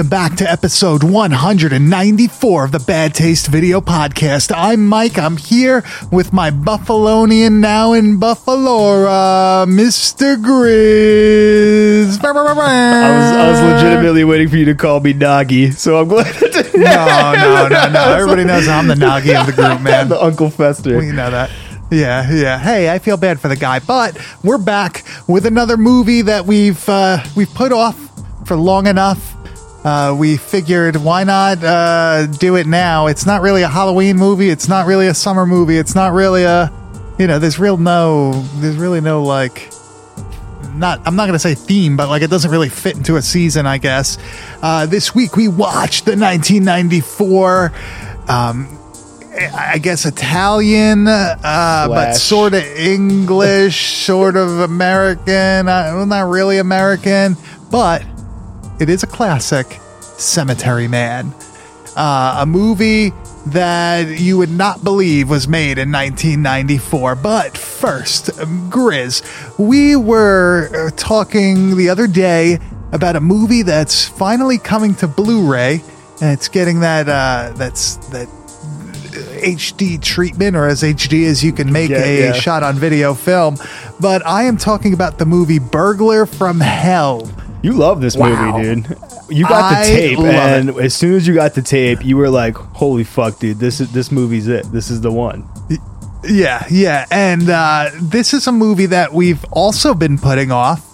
Welcome back to episode 194 of the Bad Taste Video Podcast. I'm Mike. I'm here with my Buffalonian now in Buffalora, Mr. Grizz. I was, I was legitimately waiting for you to call me Gnaghi, so I'm glad. That No, no, no, no. Everybody knows I'm the Gnaghi of the group, man. the Uncle Fester. We know that. Yeah, yeah. Hey, I feel bad for the guy, but we're back with another movie that we've uh, we've put off for long enough. Uh, we figured why not uh, do it now? It's not really a Halloween movie. It's not really a summer movie. It's not really a, you know, there's real no, there's really no like, not, I'm not going to say theme, but like it doesn't really fit into a season, I guess. Uh, this week we watched the 1994, um, I guess Italian, uh, but sort of English, sort of American, uh, well, not really American, but it is a classic, Cemetery Man. Uh, a movie that you would not believe was made in 1994. But first, Grizz, we were uh, talking the other day about a movie that's finally coming to Blu-ray, and it's getting that uh, that's that HD treatment, or as HD as you can make Yeah, a yeah. shot on video film. But I am talking about the movie Burglar from Hell. You love this Wow. movie, dude. You got I the tape, and as soon as you got the tape, you were like, "Holy fuck, dude! This is this movie's it. This is the one." Yeah, yeah. And uh, this is a movie that we've also been putting off.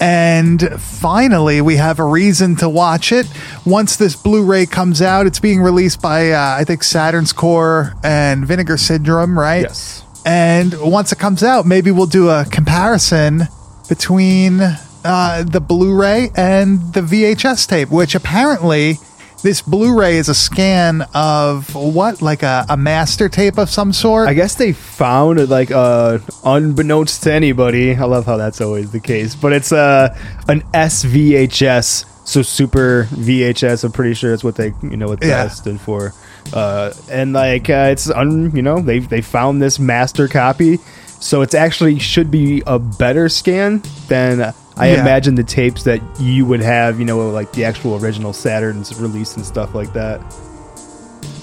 And finally, we have a reason to watch it. Once this Blu ray comes out, it's being released by, uh, I think, Saturn's Core and Vinegar Syndrome, right? Yes. And once it comes out, maybe we'll do a comparison between uh, the Blu ray and the VHS tape, which apparently this Blu ray is a scan of what? Like a, a master tape of some sort? I guess they found like uh unbeknownst to anybody. I love how that's always the case, but it's uh an SVHS, so super VHS. I'm pretty sure that's what they you know what that Yeah. stood for. Uh, and like uh, it's un you know they they found this master copy, so it's actually should be a better scan than. I Yeah. imagine the tapes that you would have, you know, like the actual original Saturn's release and stuff like that.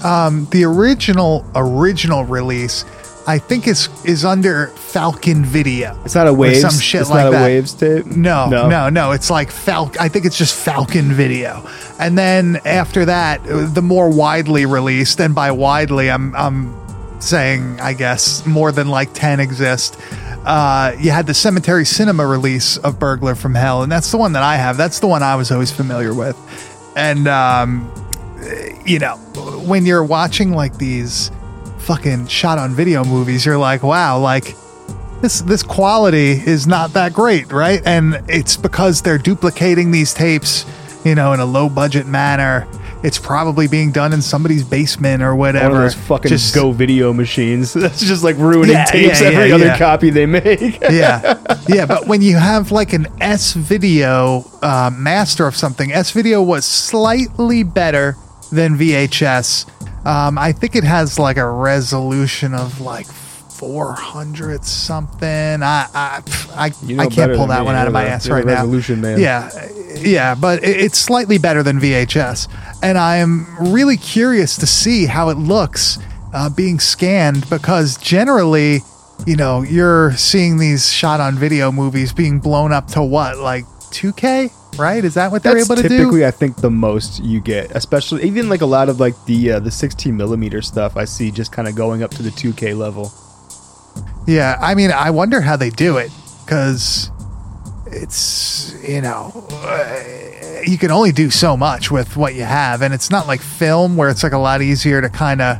Um, the original original release, I think is is under Falcon Video. It's not a waves. some shit it's like not that. a waves tape. No, no, no, no. It's like Falcon. I think it's just Falcon Video, and then after that, uh, the more widely released, and by widely, I'm I'm saying I guess more than like ten exist. Uh, you had the Cemetery Cinema release of Burglar from Hell, and that's the one that I have. That's the one I was always familiar with, and um, you know, when you're watching like these fucking shot on video movies, you're like, wow, like this this quality is not that great, right? And it's because they're duplicating these tapes, you know, in a low budget manner. It's probably being done in somebody's basement or One whatever. of those fucking Just- Go video machines. That's just like ruining Yeah, tapes yeah, every yeah, other yeah. copy they make. yeah, yeah. But when you have like an S video uh, master of something, S video was slightly better than VHS. Um, I think it has like a resolution of like 400 something. I I I, You know I can't pull that one out of my ass right now. resolution man. Yeah, yeah, but it's slightly better than VHS, and I'm really curious to see how it looks uh, being scanned because generally, you know, you're seeing these shot on video movies being blown up to what, like 2K, right? Is that what they're That's able to typically, do? Typically, I think, the most you get, especially even like a lot of like the uh, the 16 millimeter stuff. I see just kind of going up to the 2K level. Yeah, I mean, I wonder how they do it because it's you know uh, you can only do so much with what you have, and it's not like film where it's like a lot easier to kind of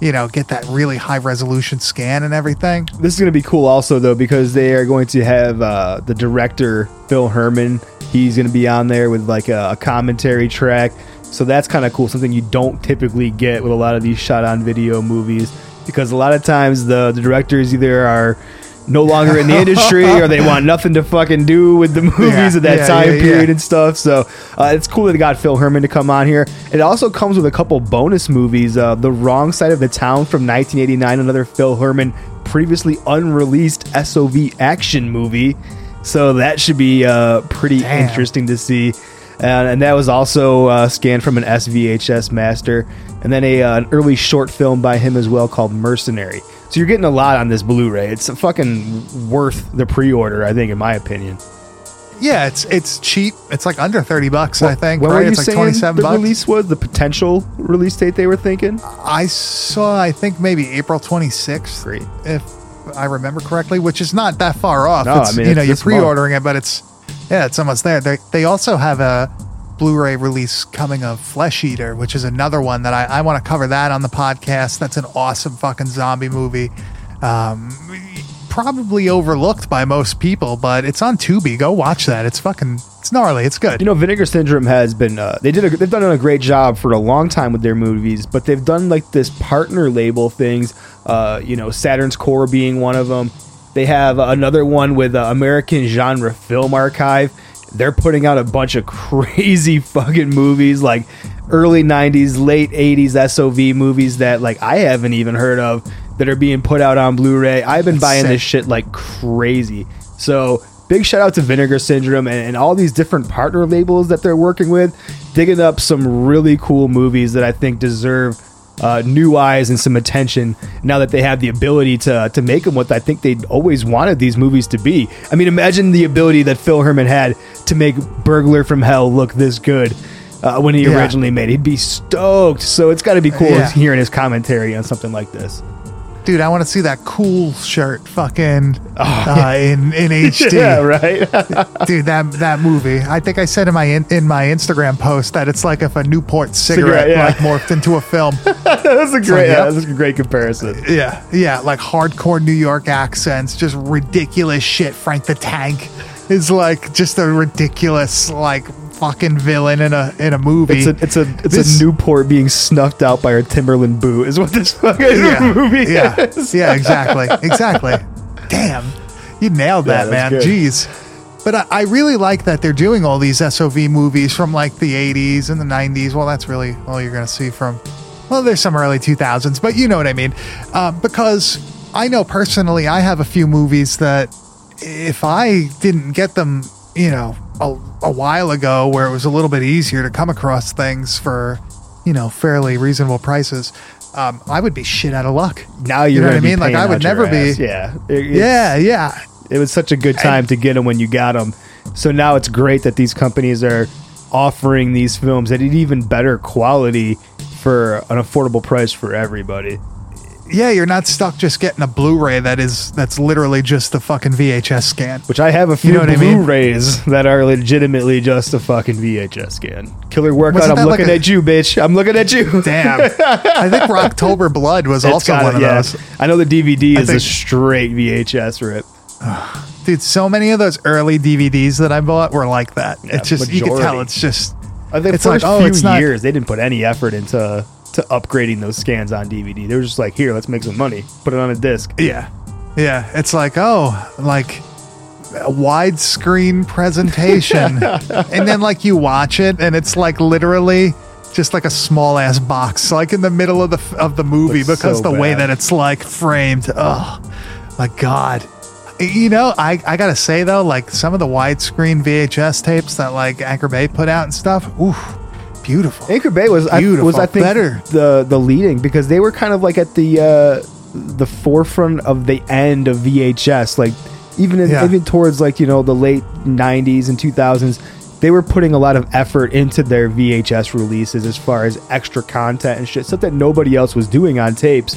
you know get that really high resolution scan and everything. This is going to be cool also though because they are going to have uh, the director Phil Herman. He's going to be on there with like a, a commentary track. So that's kind of cool. Something you don't typically get with a lot of these shot on video movies because a lot of times the, the directors either are no longer in the industry or they want nothing to fucking do with the movies Yeah, at that yeah, time yeah, period and stuff. So uh, it's cool that they got Phil Herman to come on here. It also comes with a couple bonus movies. Uh, the Wrong Side of the Town from 1989, another Phil Herman previously unreleased SOV action movie. So that should be uh, pretty Damn. interesting to see. And, and that was also uh, scanned from an SVHS master, and then a uh, an early short film by him as well called Mercenary. So you're getting a lot on this Blu-ray. It's fucking worth the pre-order, I think, in my opinion. Yeah, it's it's cheap. It's like under thirty bucks, I think. When right? were you it's like saying twenty seven the bucks. release was the potential release date they were thinking? I saw, I think maybe April twenty sixth, if I remember correctly, which is not that far off. No, it's, I mean, you know, you're pre-ordering it, but it's yeah, it's almost there. They they also have a Blu-ray release coming of Flesh Eater, which is another one that I, I want to cover that on the podcast. That's an awesome fucking zombie movie. Um, probably overlooked by most people, but it's on Tubi. Go watch that. It's fucking it's gnarly. It's good. You know, Vinegar Syndrome has been uh, they did a, they've done a great job for a long time with their movies, but they've done like this partner label things. Uh, you know, Saturn's Core being one of them. They have another one with uh, American Genre Film Archive. They're putting out a bunch of crazy fucking movies, like early '90s, late '80s SOV movies that like I haven't even heard of that are being put out on Blu-ray. I've been That's buying this shit like crazy. So big shout out to Vinegar Syndrome and, and all these different partner labels that they're working with, digging up some really cool movies that I think deserve uh, new eyes and some attention now that they have the ability to to make them what I think they always wanted these movies to be. I mean, imagine the ability that Phil Herman had to make Burglar from Hell look this good. Uh, when he Yeah. originally made it, he'd be stoked. So it's got to be cool Yeah. hearing his commentary on something like this. Dude, I want to see that cool shirt fucking uh, in in HD. Oh, Yeah, right. Dude, that that movie. I think I said in my in, in my Instagram post that it's like if a Newport cigarette, Cigarette, yeah. like morphed into a film. That's a great, like, yeah, yep. that's a great comparison. yeah, yeah, like hardcore New York accents, just ridiculous shit. Frank the Tank is like just a ridiculous like fucking villain in a in a movie. It's a it's a it's This- a Newport being snuffed out by a Timberland boot is what this fucking yeah, movie yeah, is. yeah, exactly, exactly. Damn, you nailed that, that's man. good. Jeez. But I, I really like that they're doing all these SOV movies from like the 80s and the 90s. Well, that's really all you're going to see from. Well, there's some early 2000s, but you know what I mean. Uh, because I know personally, I have a few movies that if I didn't get them, you know, a, a while ago where it was a little bit easier to come across things for, you know, fairly reasonable prices, um, I would be shit out of luck. Now You you're know what I mean? Like, I would never be- Yeah, It- Yeah, yeah. It was such a good time to get them when you got them. So now it's great that these companies are offering these films at an even better quality for an affordable price for everybody. Yeah, you're not stuck just getting a Blu-ray that is that's literally just the fucking VHS scan. Which I have a few know what I mean? Blu-rays that are legitimately just a fucking VHS scan. Killer workout. I'm that like looking a- at you, bitch. I'm looking at you. Damn. I think Rocktober Blood was It's also got one of yeah. those. I know the DVD I is a straight VHS rip. Dude, so many of those early DVDs that I bought were like that. Yeah, it's just you can tell it's just I think It's the like, oh, few it's not- years they didn't put any effort into to upgrading those scans on DVD. They were just like, here, let's make some money, put it on a disc. yeah. Yeah, it's like, oh, like a widescreen presentation. and then like you watch it and it's like literally just like a small ass box like in the middle of the of the movie Looks because so the way that it's like framed. Oh my god. You know, I, I gotta say though, like some of the widescreen VHS tapes that like Anchor Bay put out and stuff, oof, beautiful. Anchor Bay was I, Beautiful, was I think better. the the leading because they were kind of like at the uh, the forefront of the end of VHS. Like even in, Yeah. even towards like you know the late '90s and 2000s, they were putting a lot of effort into their VHS releases as far as extra content and shit, stuff that nobody else was doing on tapes.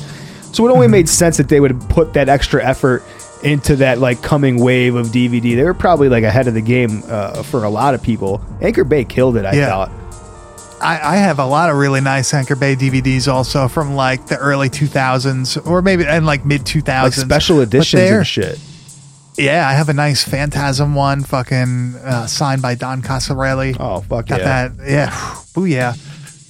So it only Mm-hmm. made sense that they would put that extra effort into that like coming wave of DVD. They were probably like ahead of the game uh, for a lot of people. Anchor Bay killed it. I Yeah. thought. I, I have a lot of really nice Anchor Bay DVDs also from like the early 2000s or maybe and like mid 2000s. like special editions and shit. Yeah, I have a nice Phantasm one, fucking uh, signed by Don Coscarelli. Oh fuck Got yeah! that? Yeah, booyah.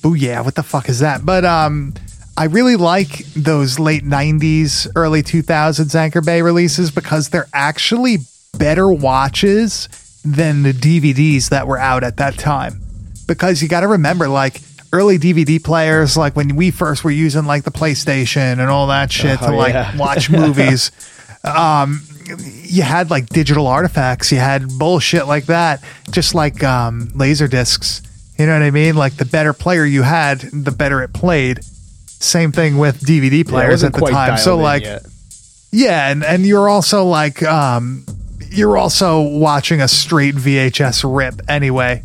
Booyah, what the fuck is that? But um, I really like those late '90s, early 2000s Anchor Bay releases because they're actually better watches than the DVDs that were out at that time. Because you got to remember, like early DVD players, like when we first were using like the PlayStation and all that shit to Oh, like yeah. watch movies. um, you had like digital artifacts, you had bullshit like that, just like um, laser discs. You know what I mean? Like the better player you had, the better it played. Same thing with DVD players wasn't at the time. So like, yeah, and and you're also like, um, you're also watching a straight VHS rip anyway.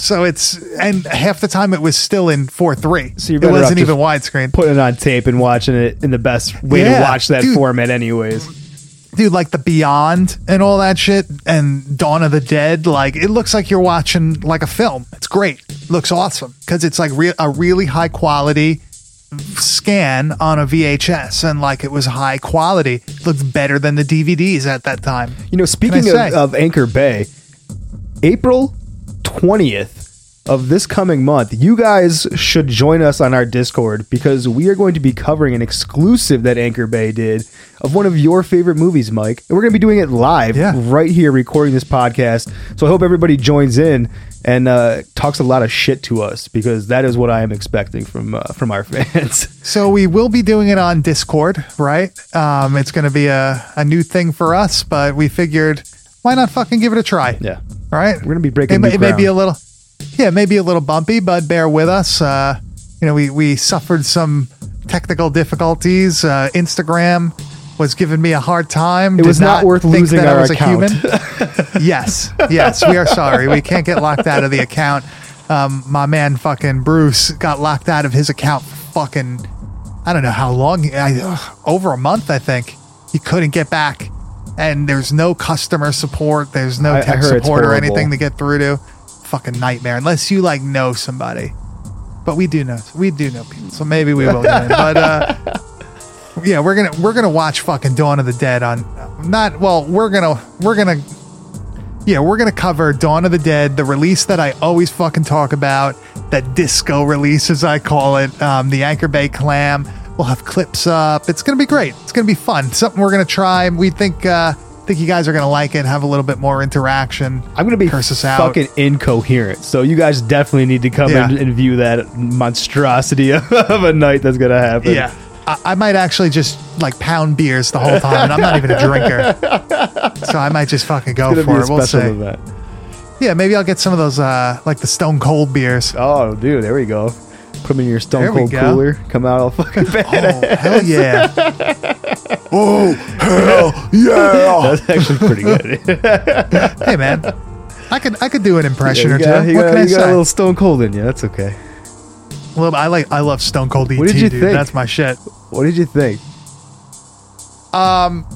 So it's and half the time it was still in four three. So you're it better off wasn't just even widescreen. putting it on tape and watching it in the best way Yeah, to watch that dude. format, anyways. dude, like the Beyond and all that shit, and Dawn of the Dead. Like it looks like you're watching like a film. It's great. looks awesome because it's like re- a really high quality scan on a VHS, and like it was high quality. It looks better than the DVDs at that time. You know, speaking say? of, of Anchor Bay, April 20th of this coming month, you guys should join us on our Discord because we are going to be covering an exclusive that Anchor Bay did of one of your favorite movies, Mike. And we're going to be doing it live Yeah. right here, recording this podcast. So I hope everybody joins in and uh, talks a lot of shit to us because that is what I am expecting from uh, from our fans. So we will be doing it on Discord, right? Um, it's going to be a, a new thing for us, but we figured why not fucking give it a try? yeah. All right. We're gonna be breaking It, may, new it may be a little, yeah, it may be a little bumpy, but bear with us. Uh, you know, we we suffered some technical difficulties. Uh, Instagram was giving me a hard time. It was not worth think losing that I our was a account. human. yes, yes, we are sorry. We can't get locked out of the account. Um, my man, fucking Bruce, got locked out of his account. Fucking, I don't know how long. I, ugh, over a month, I think. He couldn't get back, and there's no customer support. There's no I- I tech it's support or anything to get through to. Fucking nightmare. Unless you like know somebody, but we do know. We do know people, so maybe we will. But uh, yeah, we're gonna we're gonna watch fucking Dawn of the Dead on not well. We're gonna we're gonna yeah we're gonna cover Dawn of the Dead, the release that I always fucking talk about, that disco release as I call it, um, the Anchor Bay Clam. We'll have clips up. It's gonna be great. It's gonna be fun. Something we're gonna try. We think uh, think you guys are gonna like it. Have a little bit more interaction. I'm gonna be curse us out. fucking incoherent. So you guys definitely need to come Yeah. and, and view that monstrosity of a night that's gonna happen. Yeah. I, I might actually just like pound beers the whole time, and I'm not even a drinker, so I might just fucking go for it. We'll see. Yeah, maybe I'll get some of those, uh, like the Stone Cold beers. Oh, dude, there we go. Put them in your Stone Cold go. cooler. Come out all fucking bad. Oh hell yeah! Oh, hell yeah! That's actually pretty good. hey man, I could I could do an impression you or got, two. you What got- can I got say? a little Stone Cold in you. That's okay. Well, I like I love Stone Cold ET, What did you dude. think? That's my shit. What did you think? Um,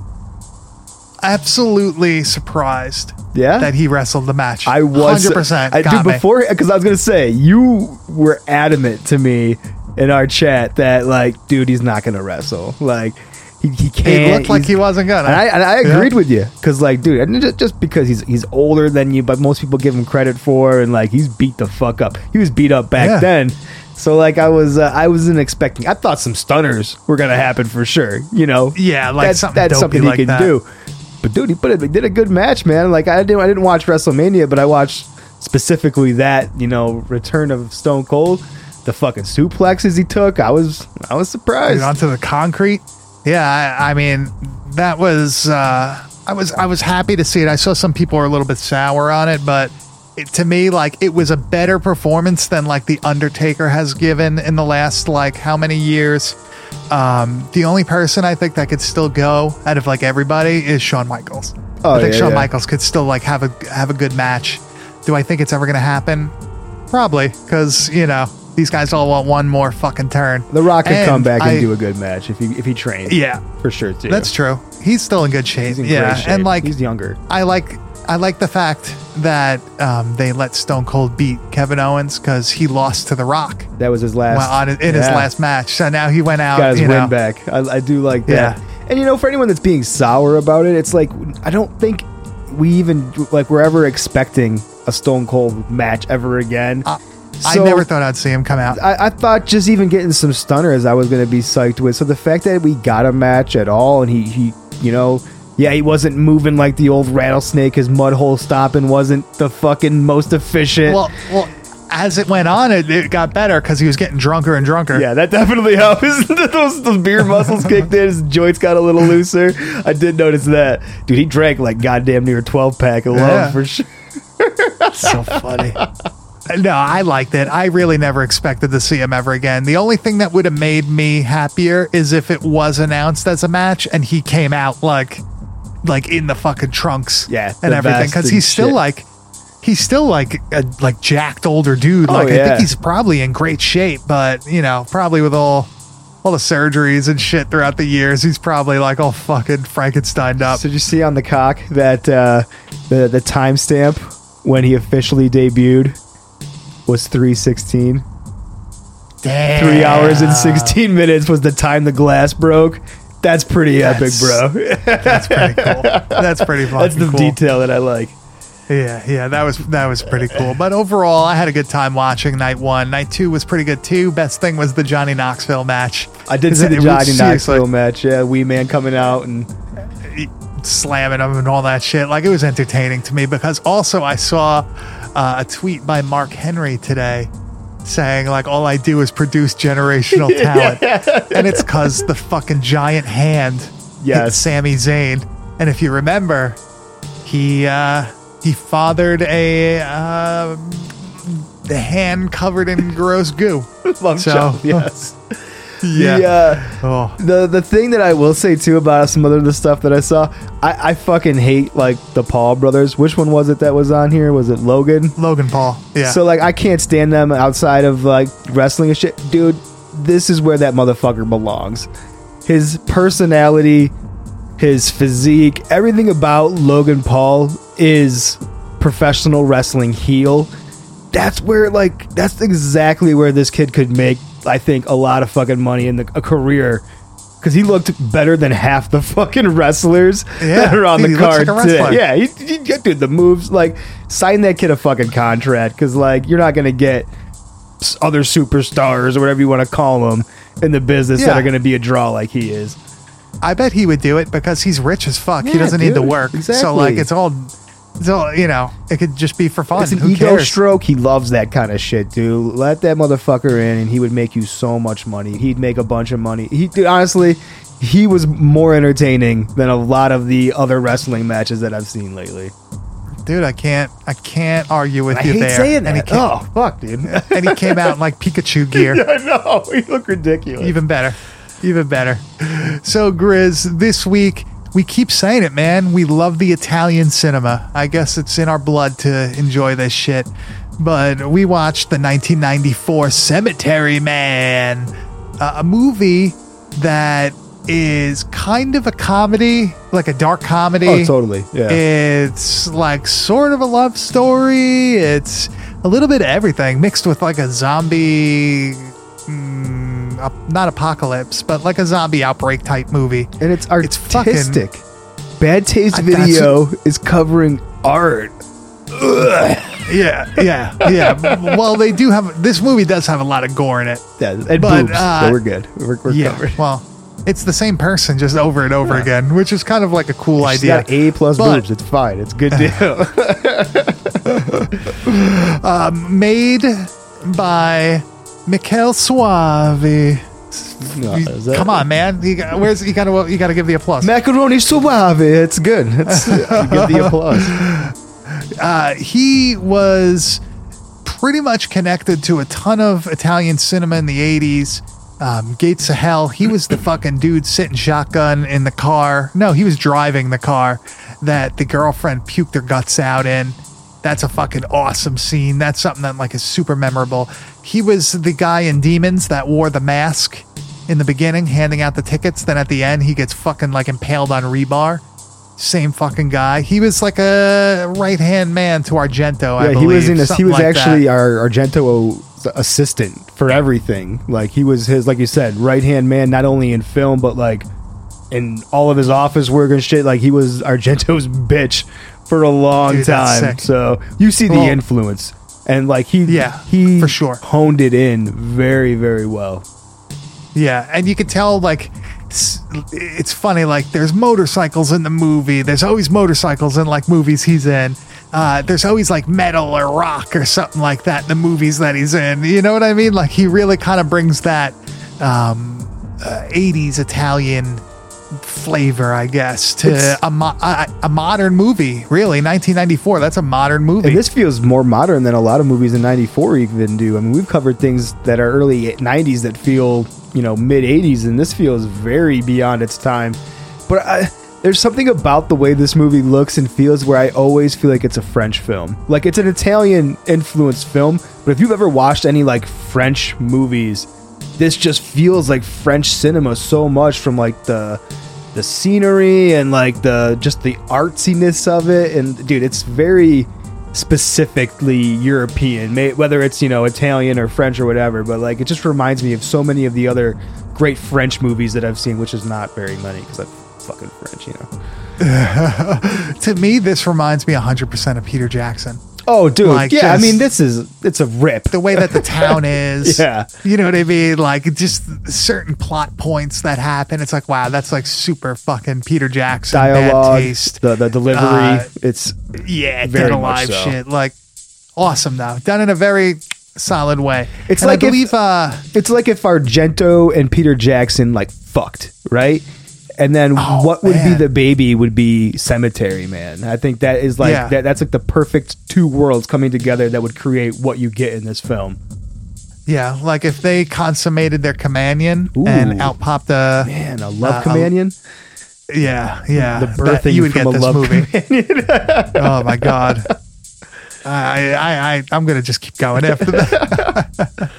Absolutely surprised Yeah, that he wrestled the match. I was hundred percent. I dude, before because I was gonna say you were adamant to me in our chat that like, dude, he's not gonna wrestle. Like, he, he can't. It looked like he wasn't gonna. And I, and I Yeah. agreed with you because, like, dude, and ju- just because he's he's older than you, but most people give him credit for, and like he's beat the fuck up. He was beat up back Yeah. then, so like I was uh, I wasn't expecting. I thought some stunners were gonna happen for sure. You know, Yeah, like that's something that's something he like can that. do. But dude, he put it. He did a good match, man. Like I didn't I didn't watch WrestleMania, but I watched specifically that you know return of Stone Cold, the fucking suplexes he took. I was I was surprised. Onto the concrete. Yeah, I, I mean, that was. Uh, I was I was happy to see it. I saw some people are a little bit sour on it, but it, to me, like it was a better performance than like the Undertaker has given in the last like how many years. Um, the only person I think that could still go out of like everybody is Shawn Michaels. Oh, I think yeah, Shawn yeah. Michaels could still like have a have a good match. Do I think it's ever going to happen? Probably, because you know these guys all want one more fucking turn. the Rock could come back and I- do a good match if he if he trained. Yeah, for sure too. that's true. He's still in good shape. He's in yeah, great shape. and like he's younger. I like I like the fact that um, they let Stone Cold beat Kevin Owens because he lost to The Rock That was his last well, on, in his yeah. last match. So now he went out. got his you win know, back. I, I do like that. Yeah. And you know, for anyone that's being sour about it, it's like I don't think we even like we're ever expecting a Stone Cold match ever again. Uh, I So- never thought I'd see him come out. I, I thought just even getting some stunners, I was going to be psyched with. So the fact that we got a match at all, and he, he, you know, yeah, he wasn't moving like the old rattlesnake. His mud hole stopping wasn't the fucking most efficient. Well, well, as it went on, it, it got better because he was getting drunker and drunker. yeah, that definitely helped. those, those beer muscles kicked in. His joints got a little looser. I did notice that. Dude, he drank like goddamn near a 12 pack alone Yeah. for sure. so funny. No, I liked it. I really never expected to see him ever again. The only thing that would have made me happier is if it was announced as a match and he came out like, like in the fucking trunks, Yeah, and everything, because he's still shit. like, he's still like a like jacked older dude. Oh, Like I think he's probably in great shape, but you know, probably with all. All the surgeries and shit throughout the years, he's probably like all fucking Frankensteined up. So did you see on the cock that uh, the the timestamp when he officially debuted was three sixteen? Damn. Three hours and sixteen minutes was the time the glass broke. That's pretty That's- epic, bro. That's pretty cool. That's pretty fucking That's the cool. detail that I like. Yeah, yeah, that was that was pretty cool. But overall, I had a good time watching night one. Night two was pretty good too. Best thing was the Johnny Knoxville match. I did see it- the was Johnny Knoxville match. Yeah, Wee Man coming out and slamming him and all that shit. Like it was entertaining to me because also I saw uh, a tweet by Mark Henry today saying like all I do is produce generational talent, and it's because the fucking giant hand hit Yes. Sami Zayn. And if you remember, he uh, he fathered a uh, the hand covered in gross goo. Love So- Chuck, yes. Yeah. The, uh, Oh. the the thing that I will say too about some other of the stuff that I saw, I, I fucking hate like the Paul brothers. Which one was it that was on here? Was it Logan? Logan Paul. Yeah. So like I can't stand them outside of like wrestling and shit. Dude, this is where that motherfucker belongs. His personality, his physique, everything about Logan Paul is professional wrestling heel. That's where like that's exactly where this kid could make I think a lot of fucking money in the, a career. Cause he looked better than half the fucking wrestlers Yeah, that are on dude, the card like today. Yeah, he, he, dude, the moves like sign that kid a fucking contract because like you're not gonna get other superstars or whatever you want to call them in the business that are gonna be a draw like he is. I bet he would do it because he's rich as fuck. he doesn't need to dude, work. So like it's all all you know, it could just be for fun. It's an Who ego cares? stroke. He loves that kind of shit, dude. Let that motherfucker in, and he would make you so much money. He'd make a bunch of money. He, dude, honestly, he was more entertaining than a lot of the other wrestling matches that I've seen lately. Dude, I can't I can't argue with I you hate there. saying and he that. came, Oh, fuck, dude. and he came out in like Pikachu gear. I know. He looked ridiculous. Even better. Even better. So, Grizz, this week, we keep saying it, man. We love the Italian cinema. I guess it's in our blood to enjoy this shit. But we watched the 1994 Cemetery Man, uh, a movie that is kind of a comedy, like a dark comedy. Oh, totally. Yeah. It's like sort of a love story. It's a little bit of everything mixed with like a zombie, mm, ap- not apocalypse, but like a zombie outbreak type movie. and it's It's fucking- artistic. Bad Taste I- Video is covering art. Yeah, yeah, yeah. well, they do have this movie does have a lot of gore in it. Yeah, and But, boobs. uh, so we're good. We're, we're yeah, covered. well, it's the same person just over and over again, which is kind of like a cool She's idea. got A plus But- boobs. It's fine. It's good deal. Made by Michele Soavi. No, Come on, man! You got, where's you got to you got to give the applause. Macaroni suave. It's good. It's, you give the applause. uh, he was pretty much connected to a ton of Italian cinema in the 80s. Um, Gates of Hell, he was the fucking dude sitting shotgun in the car. No, he was driving the car that the girlfriend puked her guts out in. That's a fucking awesome scene. That's something that like is super memorable. He was the guy in Demons that wore the mask in the beginning, handing out the tickets. Then at the end, he gets fucking like impaled on rebar. Same fucking guy. He was like a right hand man to Argento. I Yeah, he was in. A, he was like actually that. our Argento assistant for everything. Like he was his, like you said, right hand man, not only in film but like in all of his office work and shit. Like he was Argento's bitch for a long Dude, time. So you see the Well- influence. And like he Yeah, he for sure. honed it in very very well. Yeah, and you could tell like it's funny like there's motorcycles in the movie. There's always motorcycles in like movies he's in. Uh, there's always like metal or rock or something like that in the movies that he's in. You know what I mean? Like he really kind of brings that um, uh, 80s Italian flavor, I guess, to a, mo- a, a modern movie. Really, 1994. That's a modern movie. And this feels more modern than a lot of movies in '94 even do. I mean, we've covered things that are early '90s that feel, you know, mid '80s, and this feels very beyond its time. But I, there's something about the way this movie looks and feels where I always feel like it's a French film. Like it's an Italian influenced film, but if you've ever watched any like French movies, this just feels like French cinema so much from like the the scenery and like the just the artsiness of it and dude it's very specifically European whether it's you know Italian or French or whatever but like it just reminds me of so many of the other great French movies that I've seen which is not very many because I'm fucking French you know to me, this reminds me 100% of Peter Jackson. Oh dude Like, yeah I mean this is it's a rip the way that the town is. Yeah. You know what I mean? Like just certain plot points that happen. It's like, wow, that's like super fucking Peter Jackson. dialogue Bad taste. the the delivery Uh, it's yeah, very dead alive so. shit. Like awesome though. Done in a very solid way. It's And like I if- uh it's like if Argento and Peter Jackson like fucked, right? And then Oh, what would be the baby would be Cemetery Man. I think that is like Yeah. that, that's like the perfect two worlds coming together that would create what you get in this film. yeah, like if they consummated their companion Ooh. and out popped a Man, a love Uh, companion. yeah, yeah. the birthing you would from get a this love movie. companion. oh my god. I, I, I, I'm gonna just keep going after that.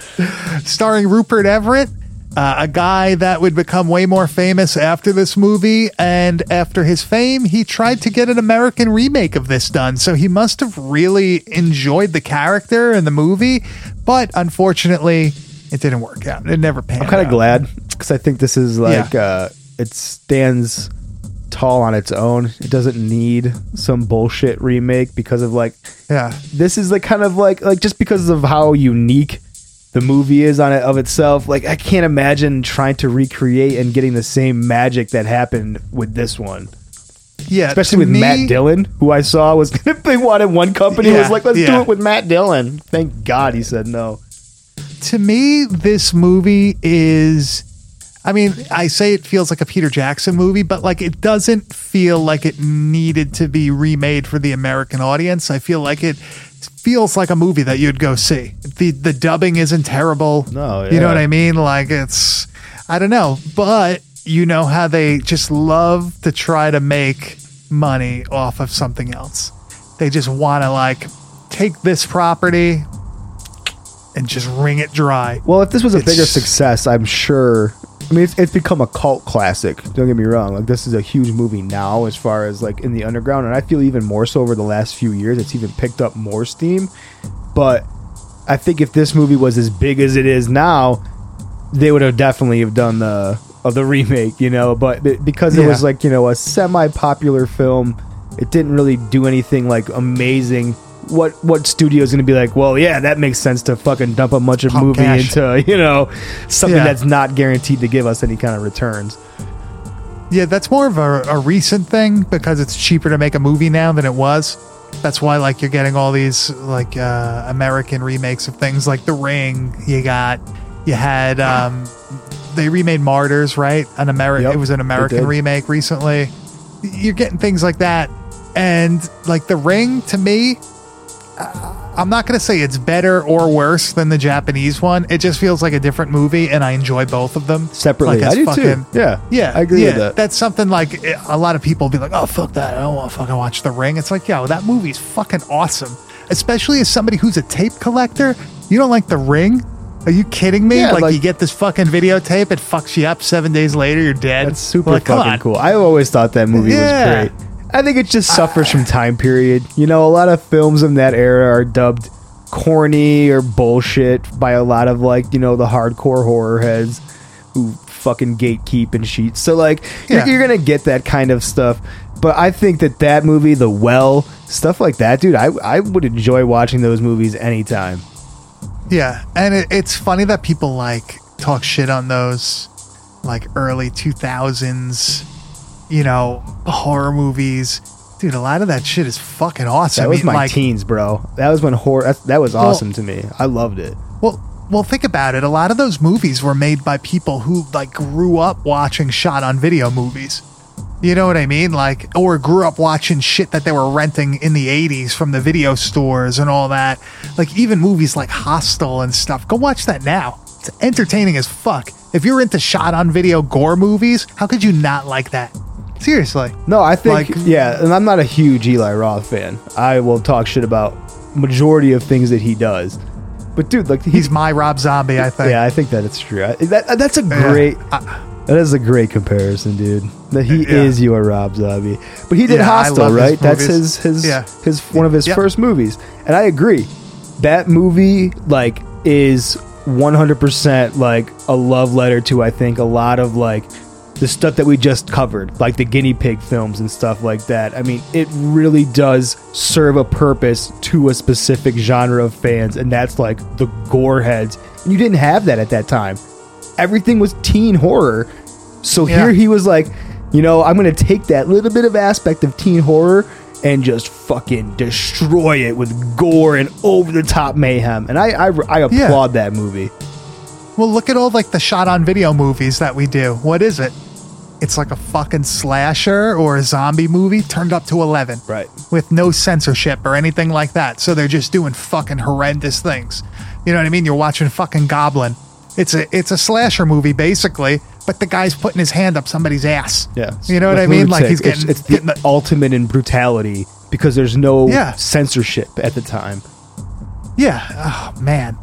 Starring Rupert Everett, uh, a guy that would become way more famous after this movie, and after his fame, he tried to get an American remake of this done. So he must have really enjoyed the character and the movie, but unfortunately, it didn't work out. It never panned. I'm kind of glad because I think this is like Yeah. uh, it stands tall on its own. It doesn't need some bullshit remake because of like Yeah, this is like kind of like like just because of how unique the movie is on it of itself like i can't imagine trying to recreate and getting the same magic that happened with this one yeah. especially with me- matt dillon who i saw was they wanted one company was like let's do it with matt dillon thank god he said no to me, this movie is. I mean, I say it feels like a Peter Jackson movie, but like it doesn't feel like it needed to be remade for the American audience. I feel like it feels like a movie that you'd go see. The the dubbing isn't terrible. No, you know what I mean? Like it's I don't know, but you know how they just love to try to make money off of something else. They just want to like take this property and just wring it dry. well if this was a bigger success i'm sure i mean it's, it's become a cult classic don't get me wrong like this is a huge movie now as far as like in the underground and i feel even more so over the last few years it's even picked up more steam but I think if this movie was as big as it is now, they would have definitely have done the of the remake, you know. But be- because it Yeah. was like you know a semi-popular film, it didn't really do anything like amazing. What what studio is going to be like? Well, yeah, that makes sense to fucking dump a bunch of Pump movie cash. into you know something Yeah. that's not guaranteed to give us any kind of returns. Yeah, that's more of a, a recent thing because it's cheaper to make a movie now than it was. That's why like you're getting all these like uh, American remakes of things like The Ring. You got you had um, they remade Martyrs, right? An American Yep, it was an they American did. remake recently. You're getting things like that. And like The Ring to me Uh, I'm not going to say it's better or worse than the Japanese one. It just feels like a different movie and I enjoy both of them Separately, Like, I do too. Yeah, yeah, I agree yeah, with that. That's something like a lot of people be like, "Oh fuck that! I don't want to fucking watch The Ring." It's like, yo, that movie's fucking awesome. Especially as somebody who's a tape collector, you don't like The Ring? Are you kidding me? Yeah, like, like- you get this fucking videotape, it fucks you up. Seven days later, you're dead. That's super Like, fucking cool. I always thought that movie Yeah. was great. I think it just suffers from time period. You know, a lot of films in that era are dubbed corny or bullshit by a lot of like, you know, the hardcore horror heads who fucking gatekeep and sheets. So like Yeah. you're, you're gonna get that kind of stuff. But I think that that movie, The Well, stuff like that, dude, I I would enjoy watching those movies anytime. Yeah, and it, it's funny that people like talk shit on those like early 2000s, you know, horror movies. Dude, a lot of that shit is fucking awesome. That was I mean, my like, teens, bro. That was when horror. That, that was awesome to me. I loved it. Well, well, think about it. A lot of those movies were made by people who like grew up watching shot on video movies. You know what I mean? Like, or grew up watching shit that they were renting in the 80s from the video stores and all that. Like, even movies like Hostel and stuff. Go watch that now. It's entertaining as fuck. If you're into shot on video gore movies, how could you not like that? Seriously. No, I think Like- yeah, and I'm not a huge Eli Roth fan. I will talk shit about majority of things that he does. But dude, like He's he's my Rob Zombie, I think. yeah, I think that it's true. I, that that's a great that is a great comparison, dude. That he Yeah. is your Rob Zombie. But he did Yeah, Hostel, right? That's his his Yeah. his one of his Yep. first movies. And I agree. That movie like is 100% like a love letter to I think a lot of like the stuff that we just covered, like the guinea pig films and stuff like that. I mean, it really does serve a purpose to a specific genre of fans, and that's like the gore heads. And you didn't have that at that time. Everything was teen horror. So Yeah. here he was like, you know, I'm going to take that little bit of aspect of teen horror and just fucking destroy it with gore and over the top mayhem. And I, I, I applaud that movie. Well, look at all like the shot on video movies that we do. What is it? It's like a fucking slasher or a zombie movie turned up to 11. Right. With no censorship or anything like that. So they're just doing fucking horrendous things. You know what I mean? You're watching fucking Goblin. It's a it's a slasher movie basically, but the guy's putting his hand up somebody's ass. Yeah. You know what With I mean? Like he's getting it's, it's getting the, the, ultimate in brutality because there's no Yeah. censorship at the time. Yeah. Oh man.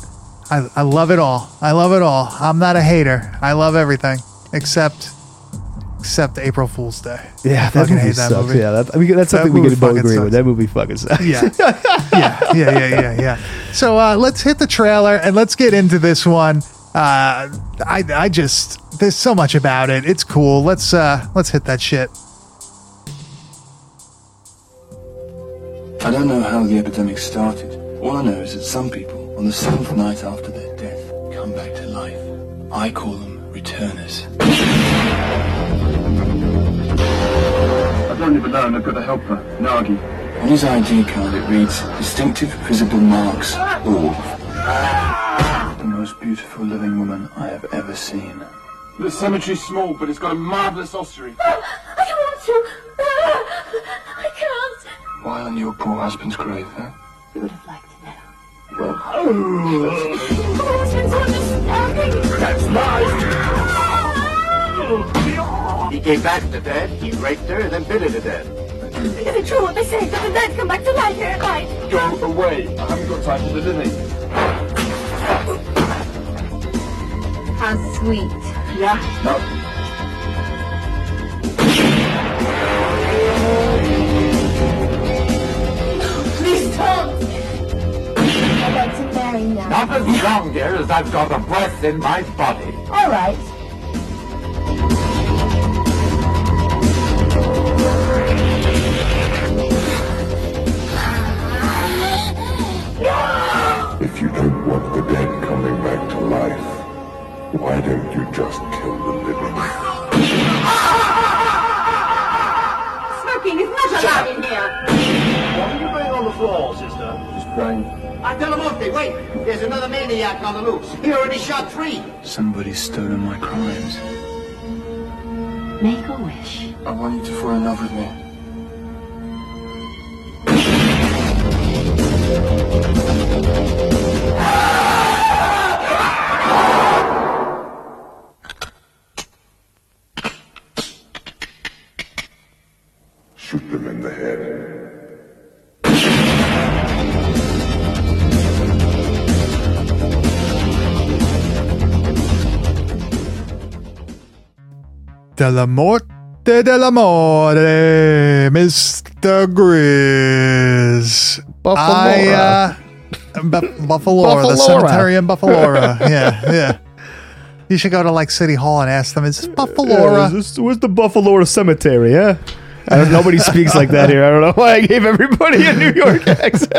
I, I love it all. I love it all. I'm not a hater. I love everything except except April Fool's Day. Yeah, I that fucking movie hate that sucks. movie. Yeah, that, I mean, that's something we movie could both fucking agree sucks. with. That movie fucking sucks. Yeah. yeah, yeah, yeah, yeah, yeah. So uh, let's hit the trailer and let's get into this one. Uh, I I just there's so much about it. It's cool. Let's uh let's hit that shit. I don't know how the epidemic started. All I know is that some people, on the seventh night after their death, come back to life. I call them returners. I don't even and I've got a helper, Gnaghi. On his ID card it reads, distinctive visible marks, all. The most beautiful living woman I have ever seen. The cemetery's small, but it's got a marvellous ossuary. Oh, I don't want to. Oh, I can't. Why on your poor husband's grave, huh? You would have liked to know. Oh, it's been so understanding. That's lies! He came back to the dead, he raped her, and then bit her to death. Is it true what they say? That the dead come back to life here at night? Go away. I haven't got time for the living. How sweet. Yeah. No. Please don't. I want to marry now. Not as long, dear, as I've got a breath in my body. All right. The dead coming back to life, why don't you just kill the living? Smoking is not allowed in here. What are you doing on the floor, sister? Just praying. Antelomote, wait! There's another maniac on the loose. He already shot three. Somebody's stolen my crimes. Make a wish. I want you to fall in love with me. Della morte dell'amore, Mr. Grizz. I, uh, Bu- Buffalo, the cemetery in Buffalo. yeah, yeah. You should go to like City Hall and ask them, is this Buffalo? this- where's the Buffalo Cemetery, huh? I don't, nobody speaks like that here. I don't know why I gave everybody a New York accent.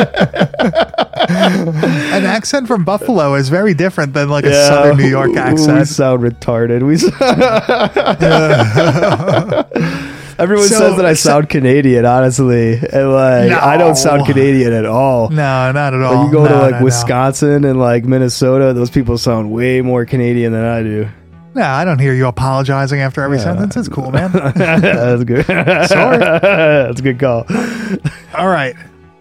An accent from Buffalo is very different than like a Southern New York We accent. sound retarded. We. Everyone So- says that I sound Canadian, honestly, and like I don't sound Canadian at all. No, not at all. Like you go to like no, no. Wisconsin and like Minnesota, those people sound way more Canadian than I do. No, I don't hear you apologizing after every sentence. It's cool, man. That's good. Sorry. That's a good call. All right.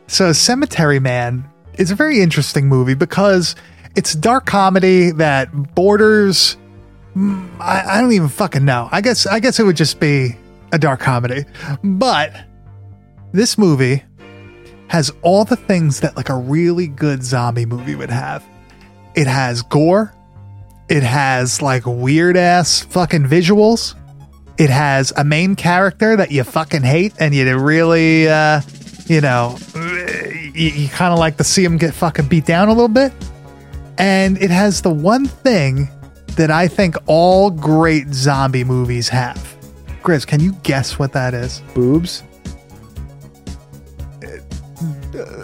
So Cemetery Man is a very interesting movie because it's dark comedy that borders mm, I, I don't even fucking know. I guess I guess it would just be a dark comedy. But this movie has all the things that like a really good zombie movie would have. It has gore. It has like weird ass fucking visuals. It has a main character that you fucking hate and you really uh you know, you, you kind of like to see him get fucking beat down a little bit. And it has the one thing that I think all great zombie movies have. Grizz, can you guess what that is? Boobs.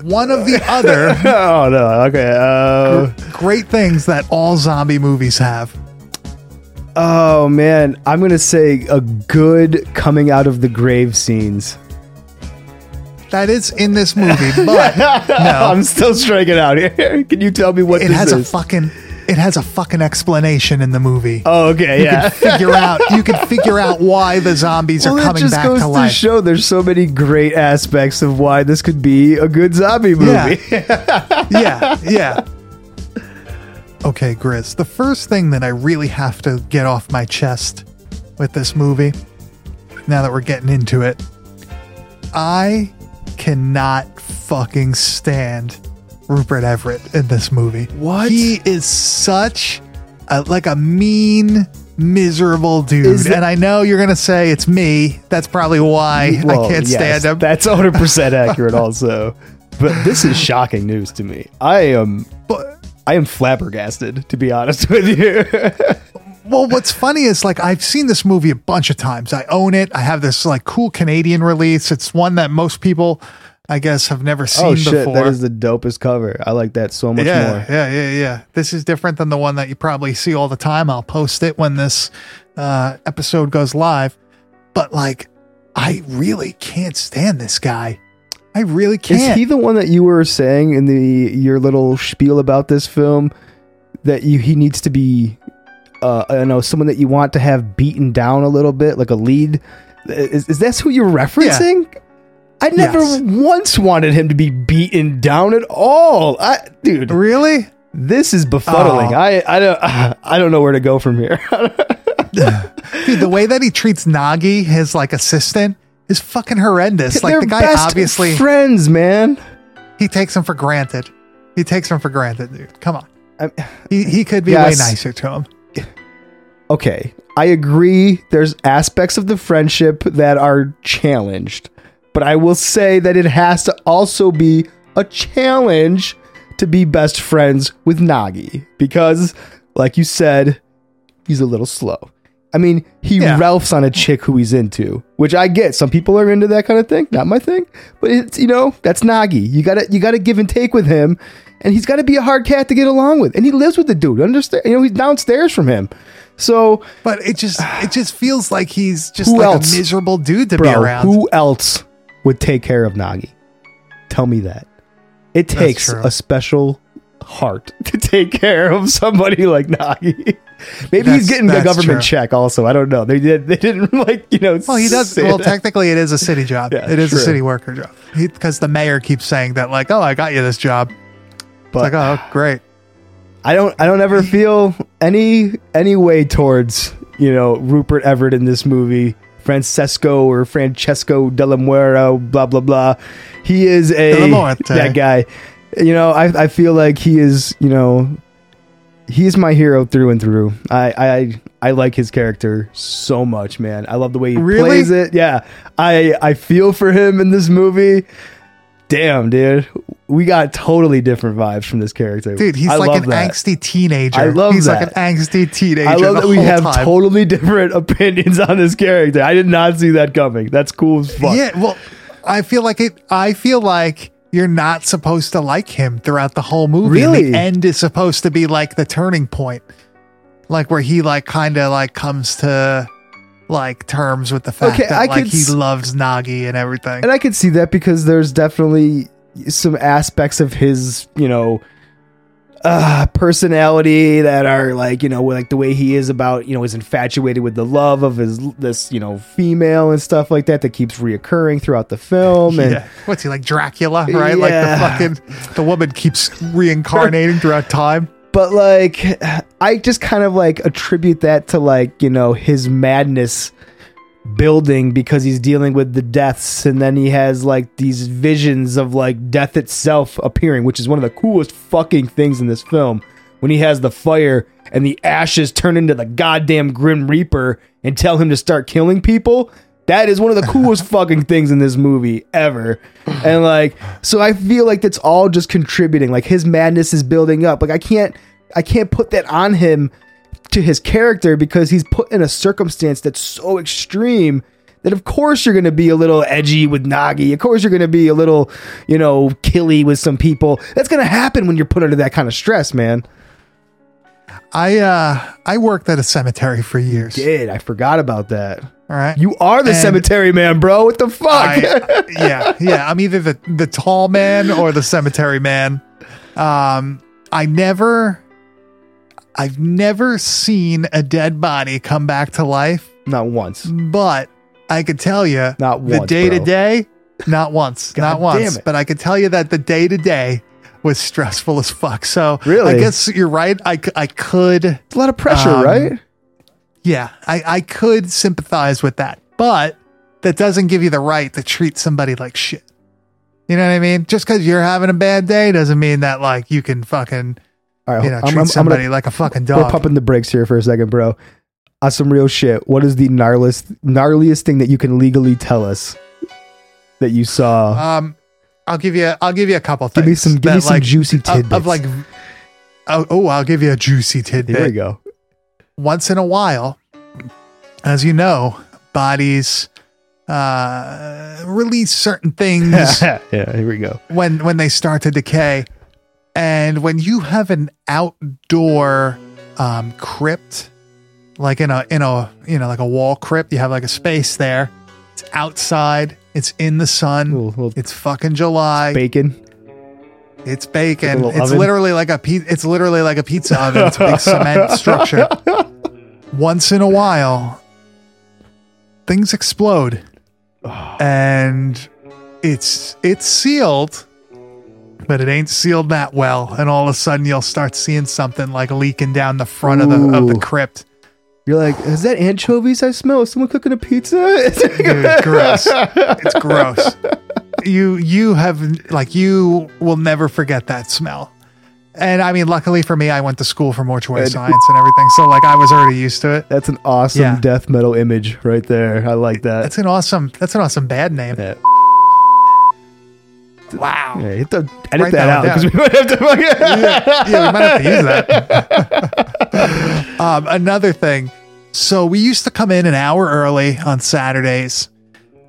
One of the other oh no. Okay. Uh, great things that all zombie movies have. oh man, I'm gonna say a good coming out of the grave scenes. That is in this movie, but no, I'm still striking out here. Can you tell me what it has a fucking it has a fucking explanation in the movie. oh, okay. you Yeah. can figure out you can figure out why the zombies are coming just back goes to to, life. show there's so many great aspects of why this could be a good zombie movie. Yeah. yeah, yeah. Okay, Grizz. The first thing that I really have to get off my chest with this movie, now that we're getting into it, I cannot fucking stand Rupert Everett in this movie. What? He is such a, like a mean, miserable dude. It- and I know you're gonna say it's me. That's probably why Well, I can't yes, stand him. That's 100 percent accurate, also. But this is shocking news to me. I am, but I am flabbergasted, to be honest with you. Well, what's funny is like I've seen this movie a bunch of times. I own it. I have this like cool Canadian release. It's one that most people, I guess, have never seen oh shit, before. that is the dopest cover. I like that so much yeah, more. yeah, yeah, yeah. This is different than the one that you probably see all the time. I'll post it when this uh, episode goes live. But like, I really can't stand this guy. I really can't. Is he the one that you were saying in the your little spiel about this film that you he needs to be uh I don't know someone that you want to have beaten down a little bit like a lead is, is that who you're referencing? I never Yes. once wanted him to be beaten down at all. I dude, really? this is befuddling. Oh. I I don't I don't know where to go from here. Dude, the way that he treats Gnaghi, his like assistant, is fucking horrendous. Like They're the guy best obviously friends, man. he takes him for granted. He takes him for granted, dude. Come on. I'm- He, he could be Yes. way nicer to him. okay, I agree. There's aspects of the friendship that are challenged, but I will say that it has to also be a challenge to be best friends with Gnaghi because, like you said, he's a little slow. I mean, he Yeah. Ralphs on a chick who he's into, which I get. Some people are into that kind of thing. Not my thing, but it's you know that's Gnaghi. You gotta you gotta give and take with him, and he's got to be a hard cat to get along with. And he lives with the dude. Understand? You know, he's downstairs from him. So, But it just it just feels like he's just like else? a miserable dude to be around. who else would take care of Gnaghi? Tell me that. It takes a special heart to take care of somebody like Gnaghi. Maybe That's- he's getting a government true. check. Also, I don't know. They did. They didn't like you know. well, he does. Well, technically, it is a city job. Yeah, it is true. a city worker job. Because the mayor keeps saying that, like, "Oh, I got you this job." It's but like, "Oh, great." I don't. I don't ever feel any any way towards you know Rupert Everett in this movie. Francesco or Francesco Dellamorte, blah blah blah. He is a that guy. You know, I I feel like he is. You know, he is my hero through and through. I I I like his character so much, man. I love the way he Really? plays it. Yeah, I I feel for him in this movie. Damn, dude. we got totally different vibes from this character. Dude, he's I like an that. angsty teenager. I love he's that. like an angsty teenager. I love that we have time. totally different opinions on this character. I did not see that coming. That's cool as fuck. Yeah, well, I feel like it. I feel like you're not supposed to like him throughout the whole movie. and Really? the end is supposed to be like the turning point, like where he like kind of like comes to like terms with the fact Okay, that I like he s- loves Gnaghi and everything. And I could see that because there's definitely some aspects of his, you know, uh personality that are like, you know, like the way he is about, you know, is infatuated with the love of his this, you know, female and stuff like that that keeps reoccurring throughout the film and yeah. What's he like Dracula, right? Like the fucking the woman keeps reincarnating throughout time. but like I just kind of like attribute that to like, you know, his madness building because he's dealing with the deaths and then he has like these visions of like death itself appearing, which is one of the coolest fucking things in this film. When he has the fire and the ashes turn into the goddamn Grim Reaper and tell him to start killing people. That is one of the coolest fucking things in this movie ever. And like, so I feel like that's all just contributing. Like his madness is building up. Like I can't, I can't put that on him to his character because he's put in a circumstance that's so extreme that of course you're going to be a little edgy with Gnaghi. Of course you're going to be a little, you know, killy with some people. That's going to happen when you're put under that kind of stress, man. I uh I worked at a cemetery for years. Did I forgot about that? All right. You are the And cemetery man, bro. What the fuck? I- yeah, yeah. I'm either the the tall man or the cemetery man. Um, I never, I've never seen a dead body come back to life, Not once. but I could tell you Not the once, day to bro. day, not once, God not once. damn it. But I could tell you that the day to day was stressful as fuck. So Really? I guess you're right. I c- I could. It's a lot of pressure, Um, right? Yeah, I, I could sympathize with that, but that doesn't give you the right to treat somebody like shit. You know what I mean? Just because you're having a bad day doesn't mean that like you can fucking All right, you know I'm- treat I'm- I'm somebody gonna- like a fucking We're pumping the brakes here for a second, bro. On some real shit, what is the gnarliest, gnarliest thing that you can legally tell us that you saw? Um, I'll give you I'll give you a couple Give me some- give me some like, juicy tidbits. of, like. Oh, oh, I'll give you a juicy tidbit. There we go. once in a while, as you know, bodies uh, release certain things yeah, here we go. when when they start to decay, and when you have an outdoor um, crypt, like in a in a you know like a wall crypt, you have like a space there. It's outside. It's in the sun. Little- little it's fucking July. Bacon. It's bacon. Like It's oven? literally like a pe- It's literally like a pizza oven. It's a big cement structure. Once in a while, things explode, and it's it's sealed, but it ain't sealed that well. And all of a sudden, you'll start seeing something like leaking down the front of the of the Ooh. crypt. You're like, is that anchovies I smell? Is someone cooking a pizza? Dude, gross. It's gross. You you have like you will never forget that smell. And I mean, luckily for me, I went to school for mortuary And- science and everything, so like I was already used to it. That's an awesome Yeah. death metal image right there. I like that. That's an awesome. That's an awesome bad name. yeah. Wow. Yeah, have to edit Write that that out because we might have to. yeah, yeah, we might have to use that. um, another thing. So we used to come in an hour early on Saturdays,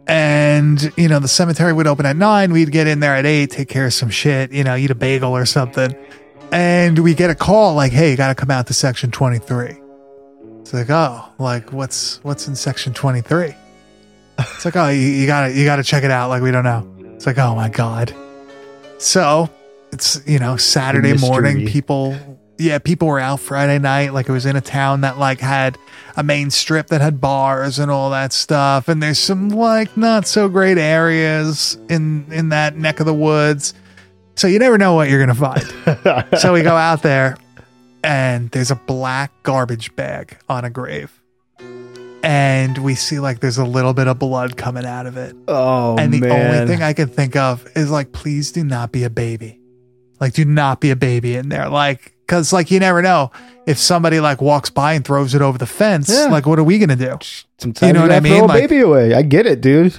and you know the cemetery would open at nine. We'd get in there at eight, take care of some shit, you know, eat a bagel or something, and we get a call like, "Hey, you got to come out to section 23." It's like, oh, like what's what's in section 23? It's like, oh, you, you gotta you gotta check it out. Like we don't know. It's like, oh my god. So it's you know Saturday morning. People, yeah, people were out Friday night. Like it was in a town that like had a main strip that had bars and all that stuff. And there's some like not so great areas in in that neck of the woods. So you never know what you're gonna find. so we go out there, and there's a black garbage bag on a grave. And we see like there's a little bit of blood coming out of it oh and the man. only thing I can think of is like, please do not be a baby. Like, do not be a baby in there. Like, cause like you never know if somebody like walks by and throws it over the fence. Yeah. Like, what are we gonna do? Sometimes you know what I mean? Throw a Like- baby away. I get it, dude.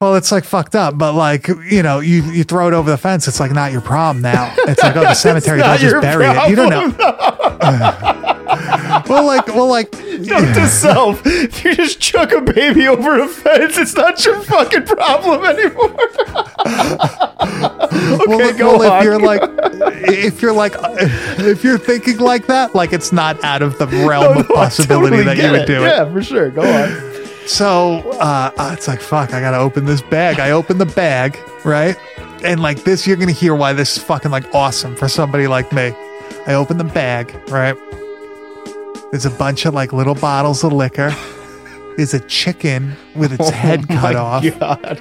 Well, it's like fucked up, but like you know, you you throw it over the fence. It's like not your problem now. It's like oh, the cemetery. They'll just bury it. You don't know. well, like well, like Note to self: if you just chuck a baby over a fence, it's not your fucking problem anymore. well, okay, like- go well, on. if you're like if you're like if you're thinking like that, like it's not out of the realm No, of no, possibility totally that you would it. do it. Yeah, for sure. Go on. So uh, uh, it's like, fuck, I gotta open this bag. I open the bag, right? And like this, you're gonna hear why this is fucking like awesome for somebody like me. I open the bag, right? There's a bunch of like little bottles of liquor. There's a chicken with its oh head cut Oh off. God.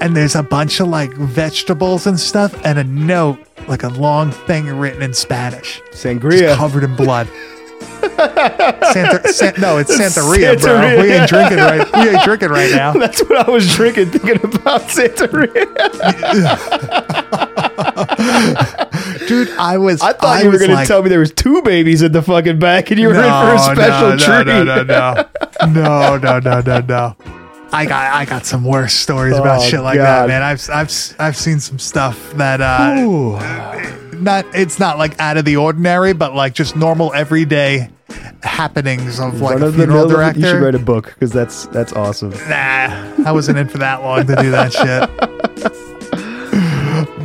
And there's a bunch of like vegetables and stuff, and a note, like a long thing written in Spanish, Sangria. covered in blood. Santa, San, no, it's Santeria, bro. We ain't drinking right. We ain't drinking right now. That's what I was drinking, thinking about Santeria. dude. I was. I thought you were going to like, tell me there was two babies in the fucking back, and you were in for a special no, treat. No, no, no, no, no, no, no, no. I got, I got some worse stories about Oh, shit like God. that, man. I've, I've, I've seen some stuff that, uh, Ooh. not, it's not like out of the ordinary, but like just normal everyday happenings of like a funeral director. You should write a book because that's that's awesome. Nah, I wasn't in for that long to do that shit.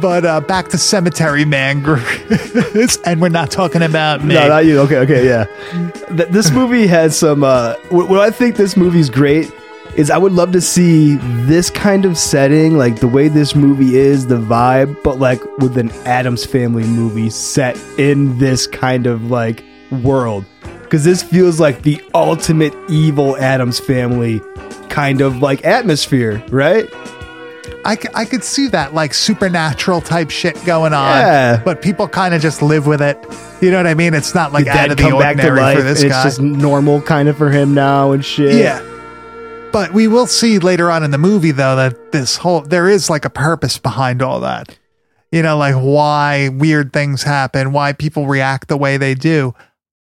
But uh, back to Cemetery Man, and we're not talking about me. No, not you. Okay, okay, yeah. Th- this movie has some. Uh, what, what I think this movie's great is I would love to see this kind of setting, like the way this movie is, the vibe, but like with an Addams Family movie set in this kind of like world. Because this feels like the ultimate evil Addams Family kind of like atmosphere, right? I, I could see that like supernatural type shit going on. Yeah. But people kind of just live with it. You know what I mean? It's not like The out of the ordinary life. for this guy. It's just normal kind of for him now and shit. yeah. But we will see later on in the movie though that this whole there is like a purpose behind all that. You know, like why weird things happen, why people react the way they do.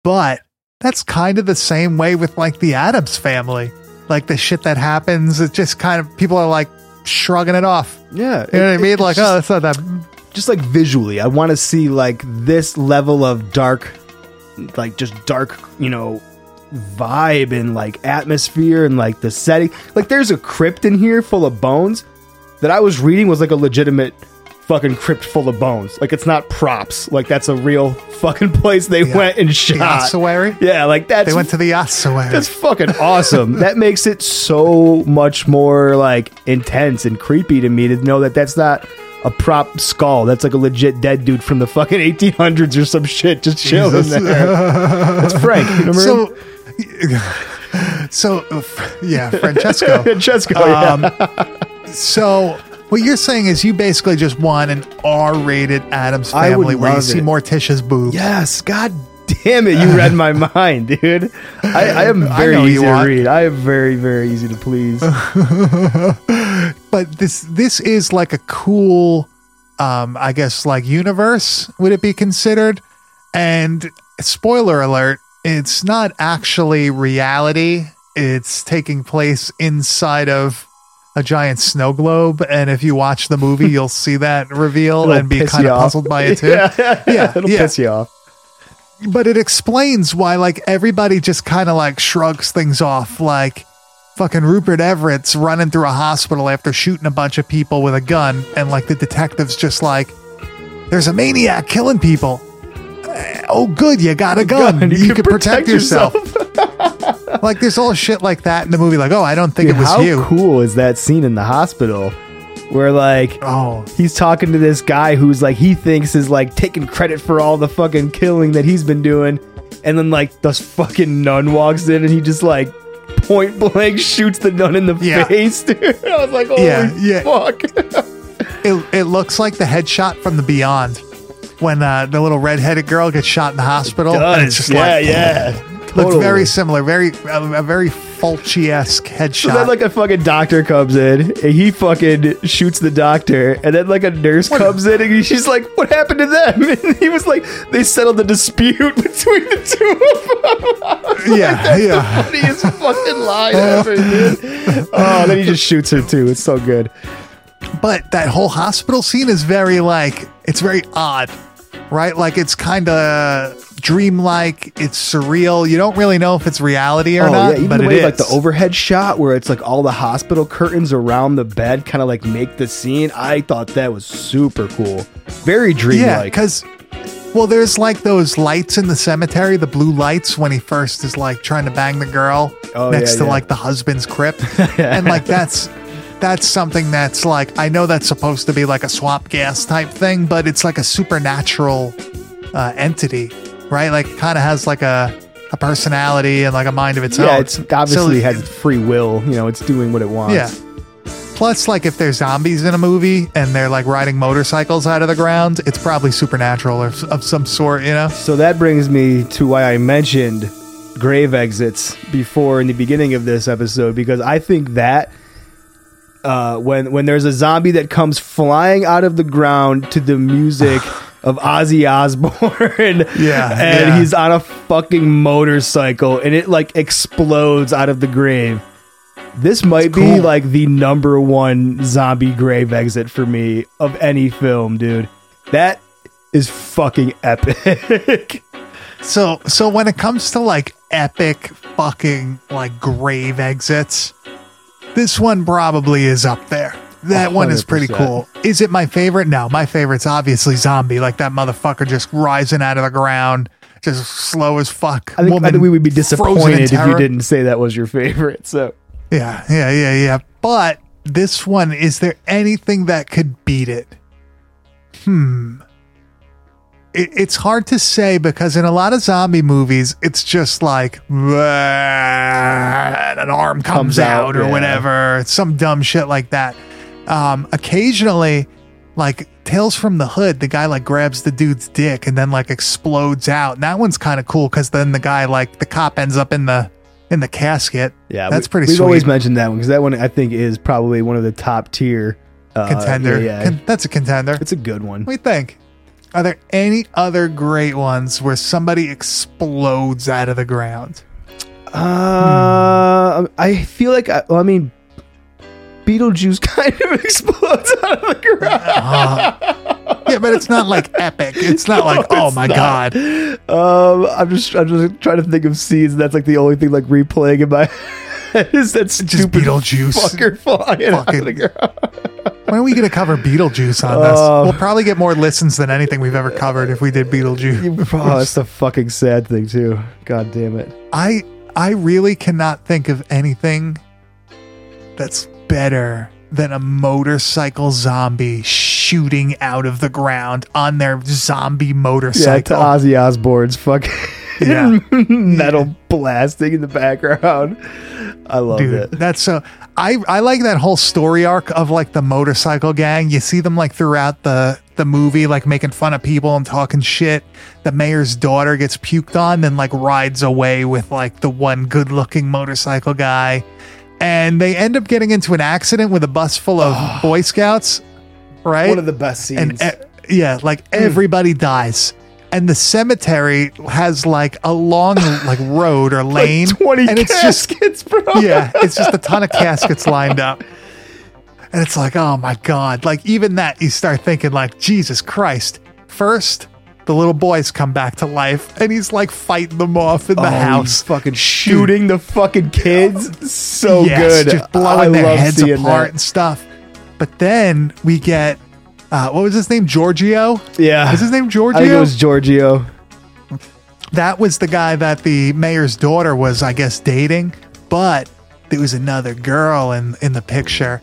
But that's kind of the same way with like the Addams family. Like the shit that happens, it just kind of people are like shrugging it off. Yeah. You know what I mean? Like, just- oh, that's not that just like visually i want to see like this level of dark like just dark you know vibe and like atmosphere and like the setting like there's a crypt in here full of bones that i was reading was like a legitimate fucking crypt full of bones like it's not props like that's a real fucking place they Yeah. went and the shot ossuary. yeah like that's They went to the ossuary. that's fucking awesome. that makes it so much more like intense and creepy to me to know that that's not a prop skull. That's like a legit dead dude from the fucking 1800s or some shit just chilling Jesus. there. That's Frank. Remember him? so, so uh, yeah, Francesco. Francesco, Um, yeah. so what you're saying is you basically just want an R-rated Addams I would family where you love see it. Morticia's boobs. Yes, god damn it, you read my mind, dude. I, I am I very know you easy to are. read. I am very, very easy to please. but this this is like a cool, um, I guess like universe. Would it be considered? And spoiler alert: it's not actually reality. It's taking place inside of a giant snow globe, and if you watch the movie, you'll see that reveal It'll and be kind of puzzled by it too. yeah, Yeah, it'll yeah. piss you off. but it explains why like everybody just kind of like shrugs things off like fucking Rupert Everett's running through a hospital after shooting a bunch of people with a gun and like the detectives just like there's a maniac killing people. Oh good you got a gun, Gun, you, can protect, yourself, like there's all shit like that in the movie like oh I don't think Dude, it was how you. How cool is that scene in the hospital where like oh. he's talking to this guy who's like he thinks is like taking credit for all the fucking killing that he's been doing and then like this fucking nun walks in and he just like point blank shoots the nun in the Yeah. face dude. I was like holy Yeah, yeah. fuck. It, it looks like the headshot from the beyond when uh, the little redheaded girl gets shot in the hospital it's just yeah like yeah Looks Totally. very similar, very a, a very Fulci esque headshot. So then, like a fucking doctor comes in, and he fucking shoots the doctor, and then like a nurse comes in, and she's like, "What happened to them?" And he was like, "They settled the dispute between the two of them." yeah, yeah. The funniest fucking line ever, dude. Oh, then he just shoots her too. It's so good. But that whole hospital scene is very like it's very odd, right? Like it's kind of dreamlike. It's surreal. You don't really know if it's reality or oh not, yeah, even but the way is. like the overhead shot where it's like all the hospital curtains around the bed kind of like make the scene. I thought that was super cool. Very yeah, dreamlike. because well, there's like those lights in the cemetery, the blue lights when he first is like trying to bang the girl Oh, next yeah, to yeah. like the husband's crypt, and like that's. That's something that's like I know that's supposed to be like a swamp gas type thing, but it's like a supernatural uh, entity, right? Like kind of has like a a personality and like a mind of its own. yeah, it's obviously So- has free will. You know, it's doing what it wants. yeah. Plus, like if there's zombies in a movie and they're like riding motorcycles out of the ground, it's probably supernatural or of some sort, you know? So that brings me to why I mentioned grave exits before in the beginning of this episode because I think that uh, when when there's a zombie that comes flying out of the ground to the music of Ozzy Osbourne, Yeah, and yeah. he's on a fucking motorcycle and it like explodes out of the grave. This might be like the number one zombie grave exit for me of any film, dude. That is fucking epic. So, so when it comes to like epic fucking like grave exits, this one probably is up there. That one is pretty cool. Is it my favorite? No, my favorite's obviously zombie. Like that motherfucker just rising out of the ground, just slow as fuck. I think, I think we would be disappointed if you didn't say that was your favorite. So Yeah, yeah, yeah, yeah. But this one, is there anything that could beat it? Hmm. It, it's hard to say because in a lot of zombie movies, it's just like an arm comes, Comes out, out, or yeah. whatever, some dumb shit like that. Um, occasionally, like Tales from the Hood, the guy like grabs the dude's dick and then like explodes out. And that one's kind of cool because then the guy like the cop ends up in the in the casket. yeah, that's we, pretty We've sweet. always mentioned that one because that one I think is probably one of the top tier uh, contender. Yeah, yeah. Con- that's a contender. it's a good one. We think? Are there any other great ones where somebody explodes out of the ground? Uh, I feel like I, well, I mean, Beetlejuice kind of explodes out of the ground. Yeah, but it's not like epic. It's not like, oh my not. god. Um, I'm just I'm just trying to think of scenes. And that's like the only thing like replaying in my head is that stupid Beetlejuice. fucker flying out of Fucking- the ground. When are we going to cover Beetlejuice on this? Uh, we'll probably get more listens than anything we've ever covered if we did Beetlejuice. Oh, that's the fucking sad thing too. God damn it. I I really cannot think of anything that's better than a motorcycle zombie shooting out of the ground on their zombie motorcycle. Yeah, to. Ozzy Osbourne's fucking Yeah. metal blasting in the background. I love it. that's so. I I like that whole story arc of like the motorcycle gang. You see them like throughout the the movie, like making fun of people and talking shit. The mayor's daughter gets puked on, then like rides away with like the one good looking motorcycle guy, and they end up getting into an accident with a bus full of Boy Scouts. Right, One of the best scenes. and e- yeah, like hmm. everybody dies. And the cemetery has like a long like road or lane, 20 and it's just caskets, bro. yeah, it's just a ton of caskets lined up. And it's like, oh my God. Like, even that, you start thinking, like, Jesus Christ. First, the little boys come back to life, and he's like fighting them off in the Oh, house. fucking shooting the fucking kids. So Yes, good. Just blowing I their heads apart that. and stuff. But then we get, uh, what was his name? Giorgio? Yeah. Was his name giorgio I think it was Giorgio. that was the guy that the mayor's daughter was, I guess, dating, but there was another girl in in the picture.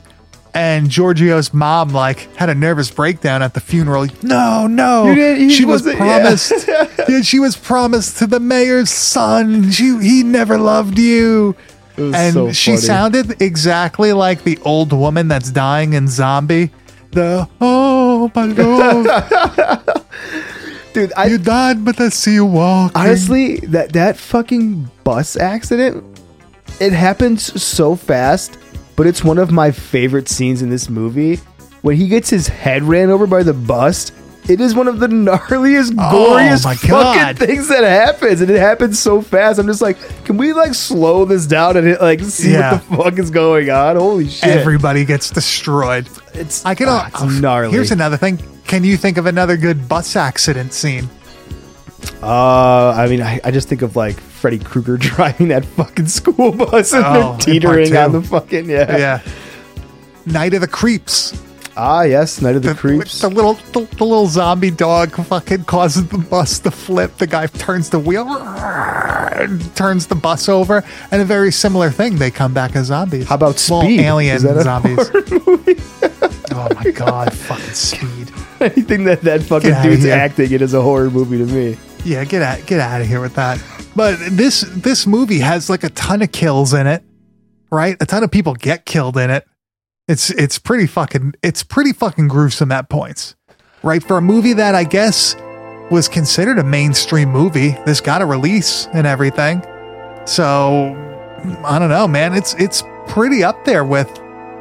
And Giorgio's mom like had a nervous breakdown at the funeral. No, no, she was promised. yeah, she was promised to the mayor's son. She he never loved you. And so she sounded exactly like the old woman that's dying in Zombie. The oh my lord, Dude, I you died, but I see you walking. honestly that that fucking bus accident it happens so fast, but it's one of my favorite scenes in this movie. When he gets his head ran over by the bus, it is one of the gnarliest, Oh goriest my fucking things that happens, and it happens so fast. I'm just like, can we like slow this down and it, like see Yeah. what the fuck is going on? Holy shit! Everybody gets destroyed. it's I can. ah, it's gnarly. Here's another thing. Can you think of another good bus accident scene? Uh, I mean, I, I just think of like Freddy Krueger driving that fucking school bus and Oh, they're teetering on the fucking yeah. Yeah. Night of the Creeps. Ah, yes, Night of the, Creeps. The little the, the little zombie dog fucking causes the bus to flip. The guy turns the wheel, and turns the bus over, and a very similar thing. They come back as zombies. How about Well, Speed? alien Is that a zombies. horror movie? oh my god, fucking speed. Anything that that fucking dude's acting it is a horror movie to me. Yeah, get out get out of here with that. But this this movie has like a ton of kills in it, right? A ton of people get killed in it. It's it's pretty fucking it's pretty fucking gruesome at points. Right? For a movie that I guess was considered a mainstream movie, this got a release and everything. So I don't know, man. It's it's pretty up there with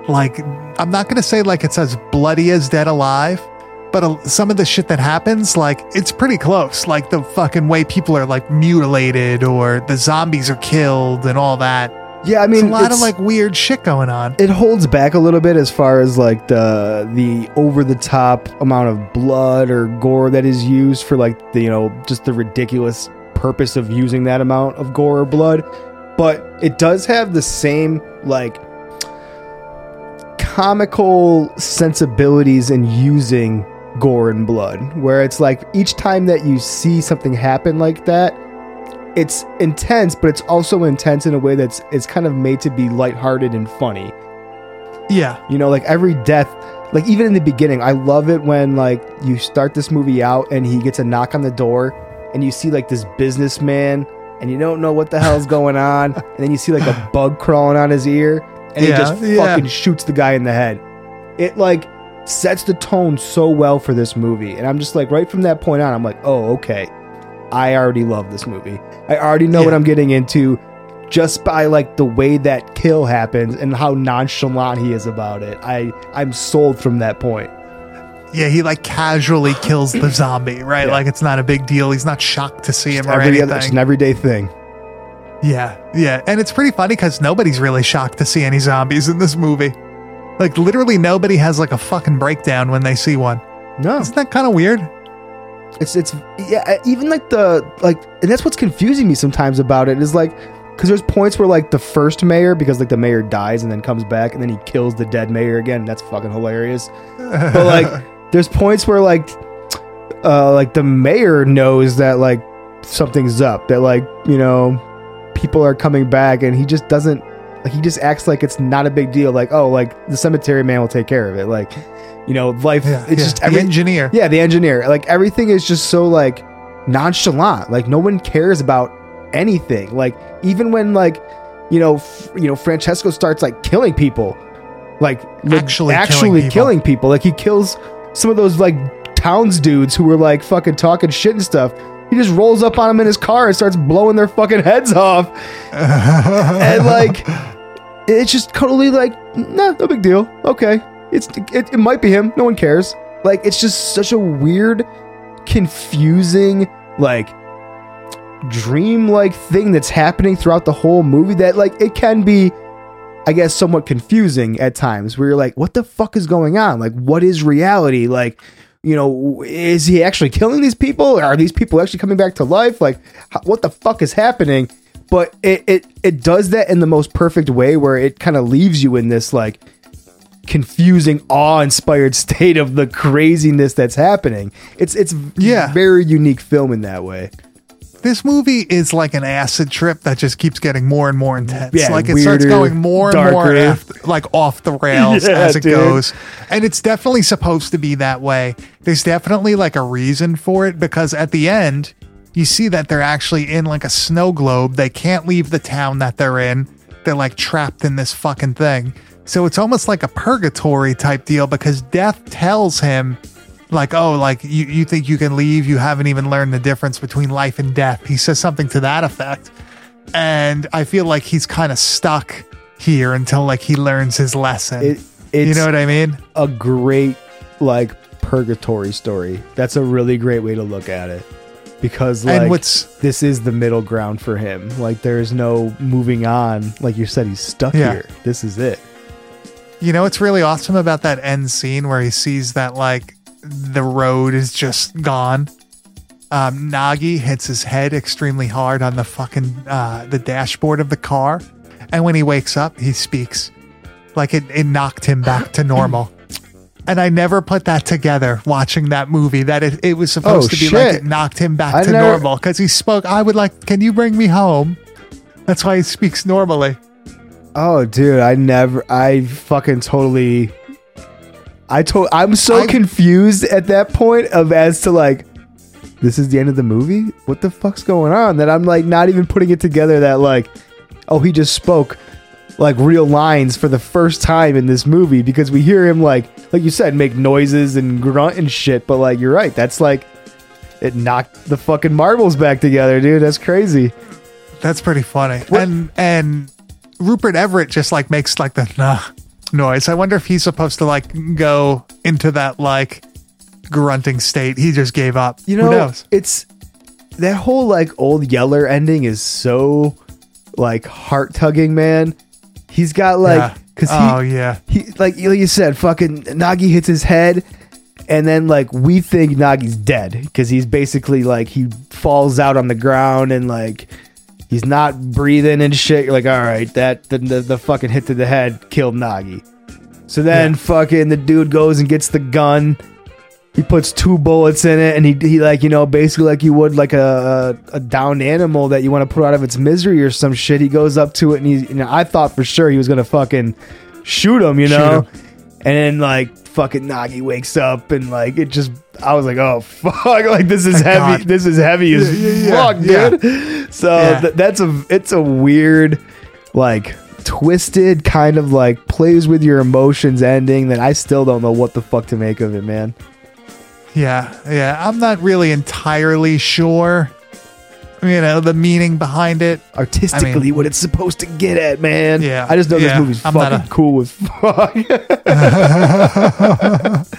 like I'm not gonna say like it's as bloody as Dead Alive, but uh, some of the shit that happens, like it's pretty close. Like the fucking way people are like mutilated or the zombies are killed and all that. Yeah, I mean, a lot of like weird shit going on. it holds back a little bit as far as like the the over the top amount of blood or gore that is used for like the you know just the ridiculous purpose of using that amount of gore or blood but it does have the same like comical sensibilities in using gore and blood where it's like each time that you see something happen like that it's intense but it's also intense in a way that's it's kind of made to be lighthearted and funny Yeah. you know, like every death, like even in the beginning, I love it when like you start this movie out and he gets a knock on the door and you see like this businessman and you don't know what the hell's going on. And then you see like a bug crawling on his ear and he Yeah, just yeah. fucking shoots the guy in the head. It like sets the tone so well for this movie. And I'm just like, right from that point on, I'm like, oh, okay. I already love this movie. I already know what I'm getting into just by like the way that kill happens and how nonchalant he is about it. I I'm sold from that point. Yeah, he like casually kills the zombie, right? Yeah. Like it's not a big deal. He's not shocked to see him or anything. other, it's an everyday thing. Yeah, yeah. And it's pretty funny because nobody's really shocked to see any zombies in this movie. Like, literally, nobody has like a fucking breakdown when they see one. No, Isn't that kind of weird? it's it's yeah. Even like the like, and that's what's confusing me sometimes about it is like because there's points where like the first mayor because like the mayor dies and then comes back and then he kills the dead mayor again. That's fucking hilarious. but like there's points where like uh like the mayor knows that like something's up that like you know people are coming back and he just doesn't like he just acts like it's not a big deal. Like oh like the cemetery man will take care of it. Like you know life Yeah, it's yeah. just the engineer. yeah the engineer. Like everything is just so like nonchalant. Like no one cares about anything. Like even when like you know f- you know francesco starts like killing people. Like le- Actually killing actually people. killing people. Like he kills some of those like towns dudes who were like fucking talking shit and stuff he just rolls up on them in his car and starts blowing their fucking heads off. And like it's just totally like nah no big deal. Okay. It's it, it might be him. No one cares. Like it's just such a weird confusing like dream-like thing that's happening throughout the whole movie that like it can be i guess somewhat confusing at times where you're like what the fuck is going on? Like what is reality? Like you know is he actually killing these people? Are these people actually coming back to life? Like h- what the fuck is happening? But it it, it does that in the most perfect way where it kind of leaves you in this like confusing awe-inspired state of the craziness that's happening. It's it's Yeah. very unique film in that way This movie is like an acid trip that just keeps getting more and more intense. Yeah, like it starts going more and more after, like off the rails Yeah, as it dude. goes. And it's definitely supposed to be that way. There's definitely like a reason for it because at the end, you see that they're actually in like a snow globe. They can't leave the town that they're in. They're like trapped in this fucking thing. So it's almost like a purgatory type deal because death tells him like oh like you, you think you can leave you haven't even learned the difference between life and death he says something to that effect and I feel like he's kind of stuck here until like he learns his lesson. It, it's you know what I mean? a great like purgatory story. That's a really great way to look at it. Because like And what's- this is the middle ground for him. Like there's no moving on. Like you said, he's stuck Yeah. here. This is it. You know what's really awesome about that end scene where he sees that like the road is just gone. Um, Gnaghi hits his head extremely hard on the fucking uh, the dashboard of the car, and when he wakes up, he speaks like it, it knocked him back to normal. And I never put that together watching that movie that it, it was supposed Oh, to be like it knocked him back I to never- normal because he spoke. I would like, can you bring me home? That's why he speaks normally. Oh, dude, I never, I fucking totally, I told, I'm so I- confused at that point of as to like, this is the end of the movie. What the fuck's going on? That I'm like not even putting it together. That like, oh, he just spoke like real lines for the first time in this movie because we hear him like, like you said, make noises and grunt and shit. But like, you're right. That's like, it knocked the fucking marbles back together, dude. That's crazy. That's pretty funny. And and Rupert Everett just like makes like the nah noise. I wonder if he's supposed to like go into that like grunting state. He just gave up. You Who know, knows? it's that whole like old Yeller ending is so like heart tugging, man. He's got like Yeah. because he, Oh, yeah. he like like you said, fucking Gnaghi hits his head, and then like we think Gnaghi's dead because he's basically like he falls out on the ground and like he's not breathing and shit. You're like, all right, that the the, the fucking hit to the head killed Gnaghi. So then Yeah. fucking the dude goes and gets the gun. He puts two bullets in it, and he, he like you know basically like you would like a a, a downed animal that you want to put out of its misery or some shit. He goes up to it, and he you know I thought for sure he was gonna fucking shoot him, you know, him. and then like fucking Gnaghi wakes up and like it just I was like oh fuck like this is heavy God. this is heavy as Yeah, yeah, fuck dude. So th- that's a it's a weird like twisted kind of like plays with your emotions ending that I still don't know what the fuck to make of it, man. Yeah, yeah. I'm not really entirely sure. You know the meaning behind it. Artistically, I mean- what it's supposed to get at, man. Yeah, I just know yeah, this movie's I'm fucking a- cool as fuck.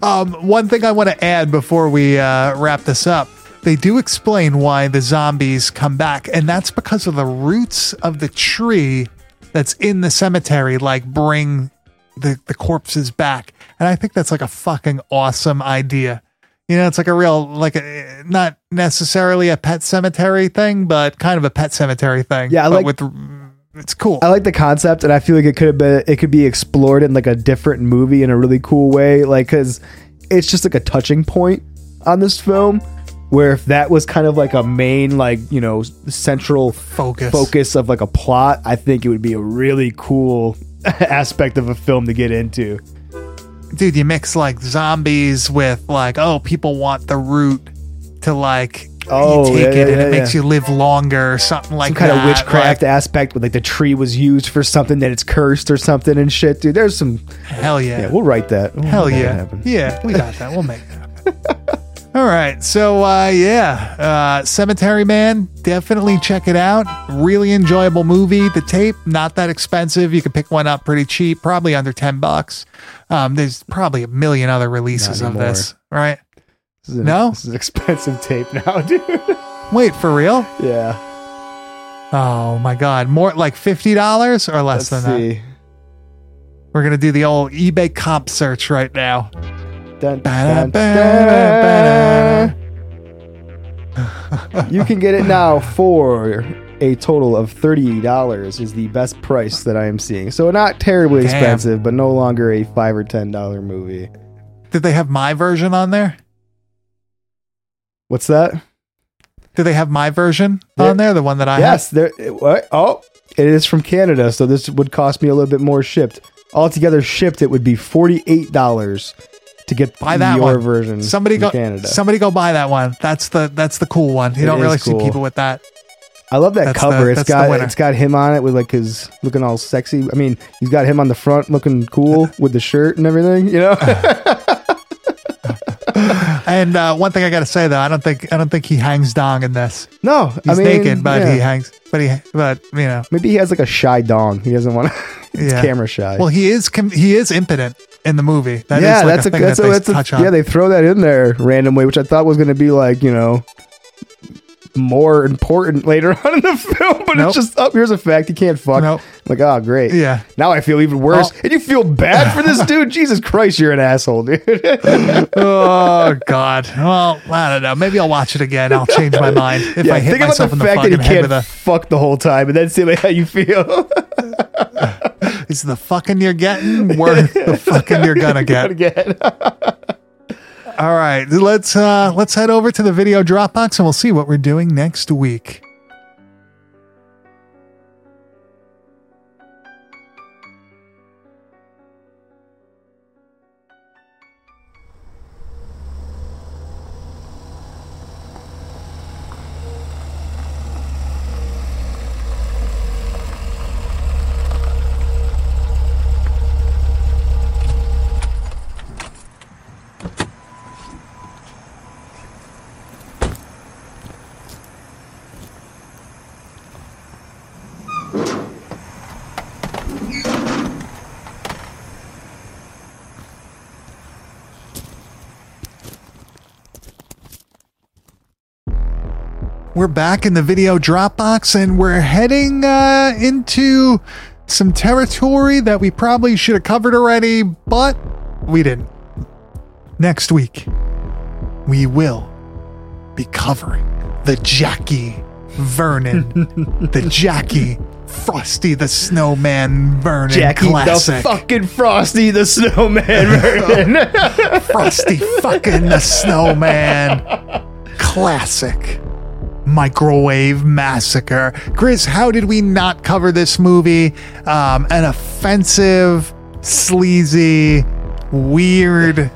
Um, one thing I want to add before we uh, wrap this up, they do explain why the zombies come back, and that's because of the roots of the tree that's in the cemetery, like bring the the corpses back. And I think that's like a fucking awesome idea. You know, it's like a real, like a not necessarily a pet cemetery thing, but kind of a pet cemetery thing. Yeah, I but like- with it's cool. I like the concept, and I feel like it could have been it could be explored in like a different movie in a really cool way. Like, because it's just like a touching point on this film. Where if that was kind of like a main, like you know, central Focus. focus of like a plot, I think it would be a really cool aspect of a film to get into. Dude, you mix like zombies with like, oh, people want the root to like Oh, you take yeah, it yeah, and it makes you live longer or something like that. Some kind that. of witchcraft like, aspect with like the tree was used for something that it's cursed or something and shit, dude. There's some hell yeah. yeah, we'll write that. We'll hell that yeah. Yeah, we got that. We'll make that happen. All right. So uh yeah, uh Cemetery Man, definitely check it out. Really enjoyable movie. The tape, not that expensive. You can pick one up pretty cheap, probably under 10 bucks. Um there's probably a million other releases of this, right? This is an, No? this is expensive tape now, dude. Wait, for real? yeah. Oh my god, more like fifty dollars or less Let's than that. We're gonna do the old eBay comp search right now. Dun, dun, dun. you can get it now for a total of thirty dollars. Is the best price that I am seeing. So not terribly Damn. expensive, but no longer a five or ten dollar movie. Did they have my version on there? What's that? Did they have my version Yeah. on there? The one that I yes, there. Oh, it is from Canada, so this would cost me a little bit more shipped. Altogether, shipped it would be forty eight dollars to get Buy that your one. version. Somebody go. Canada. Somebody go buy that one. That's the that's the cool one. You It don't really is see people with that. I love that That's cover. the- it's that's the got winner. it's got him on it with like his looking all sexy. I mean, he's got him on the front looking cool with the shirt and everything. You know, And uh, one thing I got to say though, I don't think I don't think he hangs dong in this. No, He's I mean, naked, but yeah. he hangs. But he, but you know, Maybe he has like a shy dong. He doesn't want to. Yeah. camera shy. Well, he is com- he is impotent in the movie. That is yeah, like that's a a, thing that's that a, that's a, yeah. They throw that in there randomly, which I thought was going to be like you know more important later on in the film, but Nope. it's just up. here's a fact: you can't fuck. Nope. Like, oh, great. Yeah. Now I feel even worse, Oh. and you feel bad for this dude. Jesus Christ, you're an asshole, dude. oh God. Well, I don't know. Maybe I'll watch it again. I'll change my mind if yeah, I hit think about myself the in the fact that fucking he head can't a. fuck the whole time, and then see like how you feel. Is the fucking you're getting worth the fucking you're gonna get? All right, let's uh let's head over to the video Dropbox and we'll see what we're doing next week. We're back in the video Dropbox and we're heading uh, into some territory that we probably should have covered already, but we didn't. Next week, we will be covering the Jackie Vernon, the Jackie Frosty the Snowman Vernon Jackie classic. the fucking Frosty the Snowman Vernon. Frosty fucking the Snowman. Classic. Microwave Massacre. Chris, how did we not cover this movie? Um, an offensive, sleazy, weird,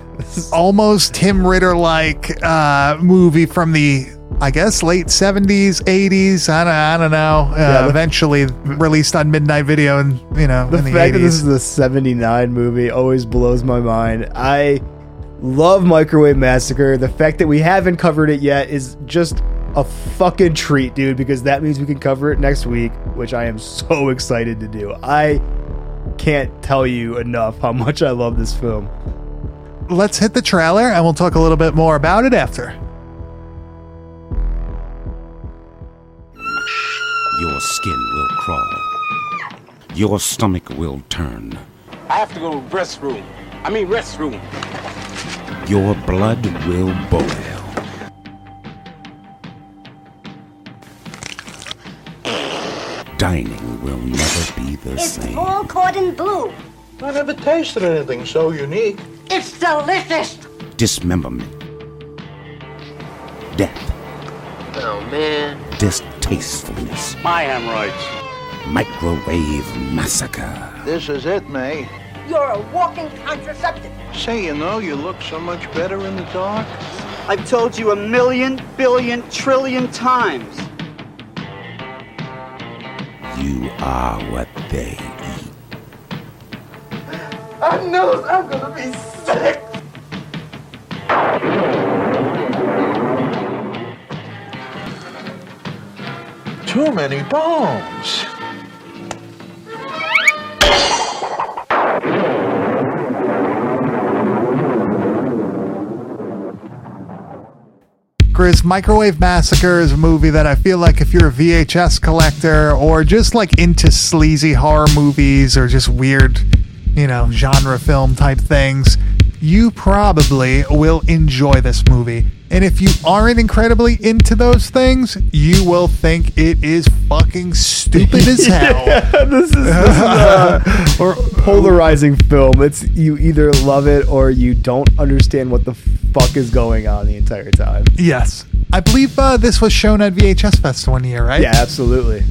almost Tim Ritter like uh, movie from the, I guess, late 70s, 80s. I don't, I don't know. Uh, Yeah, the- eventually released on Midnight Video and, you know, the in the fact 80s. that this is the 79 movie always blows my mind. I love Microwave Massacre. The fact that we haven't covered it yet is just a fucking treat, dude, because that means we can cover it next week, which I am so excited to do. I can't tell you enough how much I love this film. let's hit the trailer and we'll talk a little bit more about it after. Your skin will crawl. Your stomach will turn. I have to go to the restroom. I mean restroom. Your blood will boil. Dining will never be the It's same. all cordon bleu. I've never tasted anything so unique. It's delicious. Dismemberment. Death. Oh, man. Distastefulness. My hemorrhoids. Microwave massacre. This is it, May. You're a walking contraceptive. Say, you know, you look so much better in the dark. I've told you a million, billion, trillion times. You are what they eat. I know I'm gonna be sick. Too many bones. Grizz Microwave Massacre is a movie that I feel like if you're a VHS collector or just like into sleazy horror movies or just weird, you know, genre film type things, you probably will enjoy this movie. And if you aren't incredibly into those things, you will think it is fucking stupid as hell. this is, this is a or polarizing film. It's you either love it or you don't understand what the fuck is going on the entire time. Yes. I believe uh, this was shown at VHS Fest one year, right? Yeah, absolutely.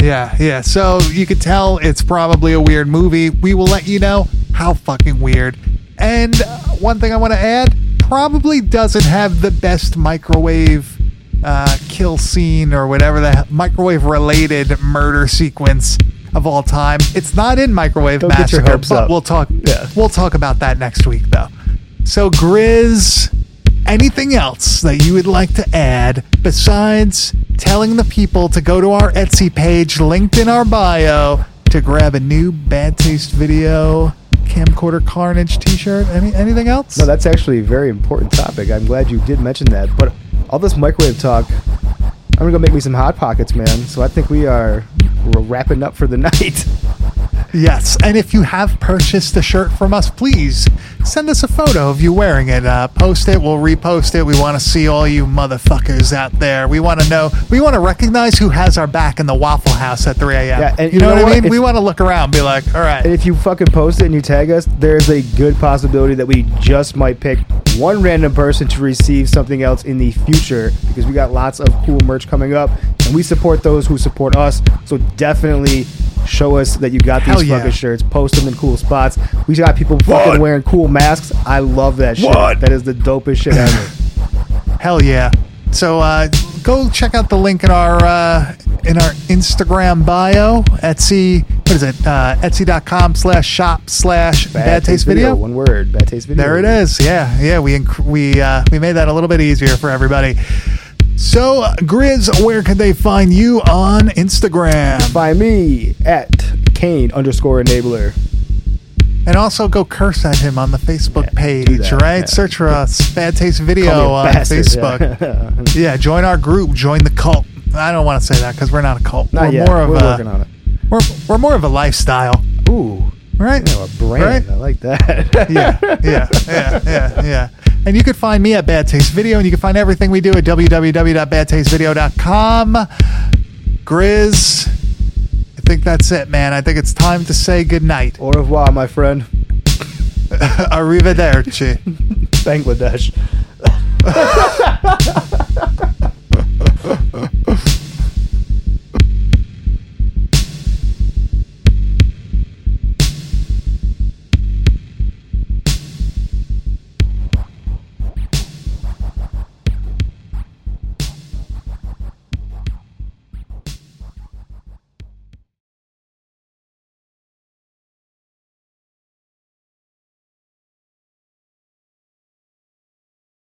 Yeah, yeah. So you could tell it's probably a weird movie. We will let you know how fucking weird. And one thing I want to add probably doesn't have the best microwave uh, kill scene or whatever the microwave related murder sequence of all time. It's not in Microwave Don't get your Massacre, hopes but up. we'll talk. Yeah. We'll talk about that next week, though. So Grizz, anything else that you would like to add besides telling the people to go to our Etsy page linked in our bio to grab a new Bad Taste Video Camcorder Carnage t-shirt? Any anything else? No, that's actually a very important topic. I'm glad you did mention that. But all this microwave talk, I'm gonna go make me some hot pockets, man. So I think we are we're wrapping up for the night. Yes, and if you have purchased a shirt from us, please send us a photo of you wearing it. Uh, post it, we'll repost it. We want to see all you motherfuckers out there. We want to know, we want to recognize who has our back in the Waffle House at 3 a.m. Yeah, and you, know, know what I what? mean? we want to look around, be like, all right. And if you fucking post it and you tag us, there's a good possibility that we just might pick one random person to receive something else in the future because we got lots of cool merch coming up and we support those who support us. So definitely show us that you got these Hell yeah. fucking shirts. Post them in cool spots. We got people fucking What? wearing cool masks. I love that shit. What? That is the dopest shit ever. Hell yeah. So uh, go check out the link in our uh, in our Instagram bio, Etsy. What is it? Uh, Etsy.com slash shop slash bad taste video. One word. Bad taste video. There it is. Yeah, yeah. We inc- we uh, we made that a little bit easier for everybody. So, Grizz, where can they find you on Instagram? Find me at Kane underscore enabler. And also go curse at him on the Facebook page, that, right? yeah. Search for us, Bad Taste Video Call me a on bastard, Facebook. yeah. Yeah. join our group, join the cult. I don't want to say that because we're not a cult. Not we're yet. more of We're a, working on it. We're, we're more of a lifestyle, Ooh. right? You know, a brand. Right? I like that. yeah, yeah, yeah, yeah, yeah. And you can find me at Bad Taste Video, and you can find everything we do at www.badtastevideo.com. Grizz, I think that's it, man. I think it's time to say goodnight. Au revoir, my friend. Arrivederci. Bangladesh.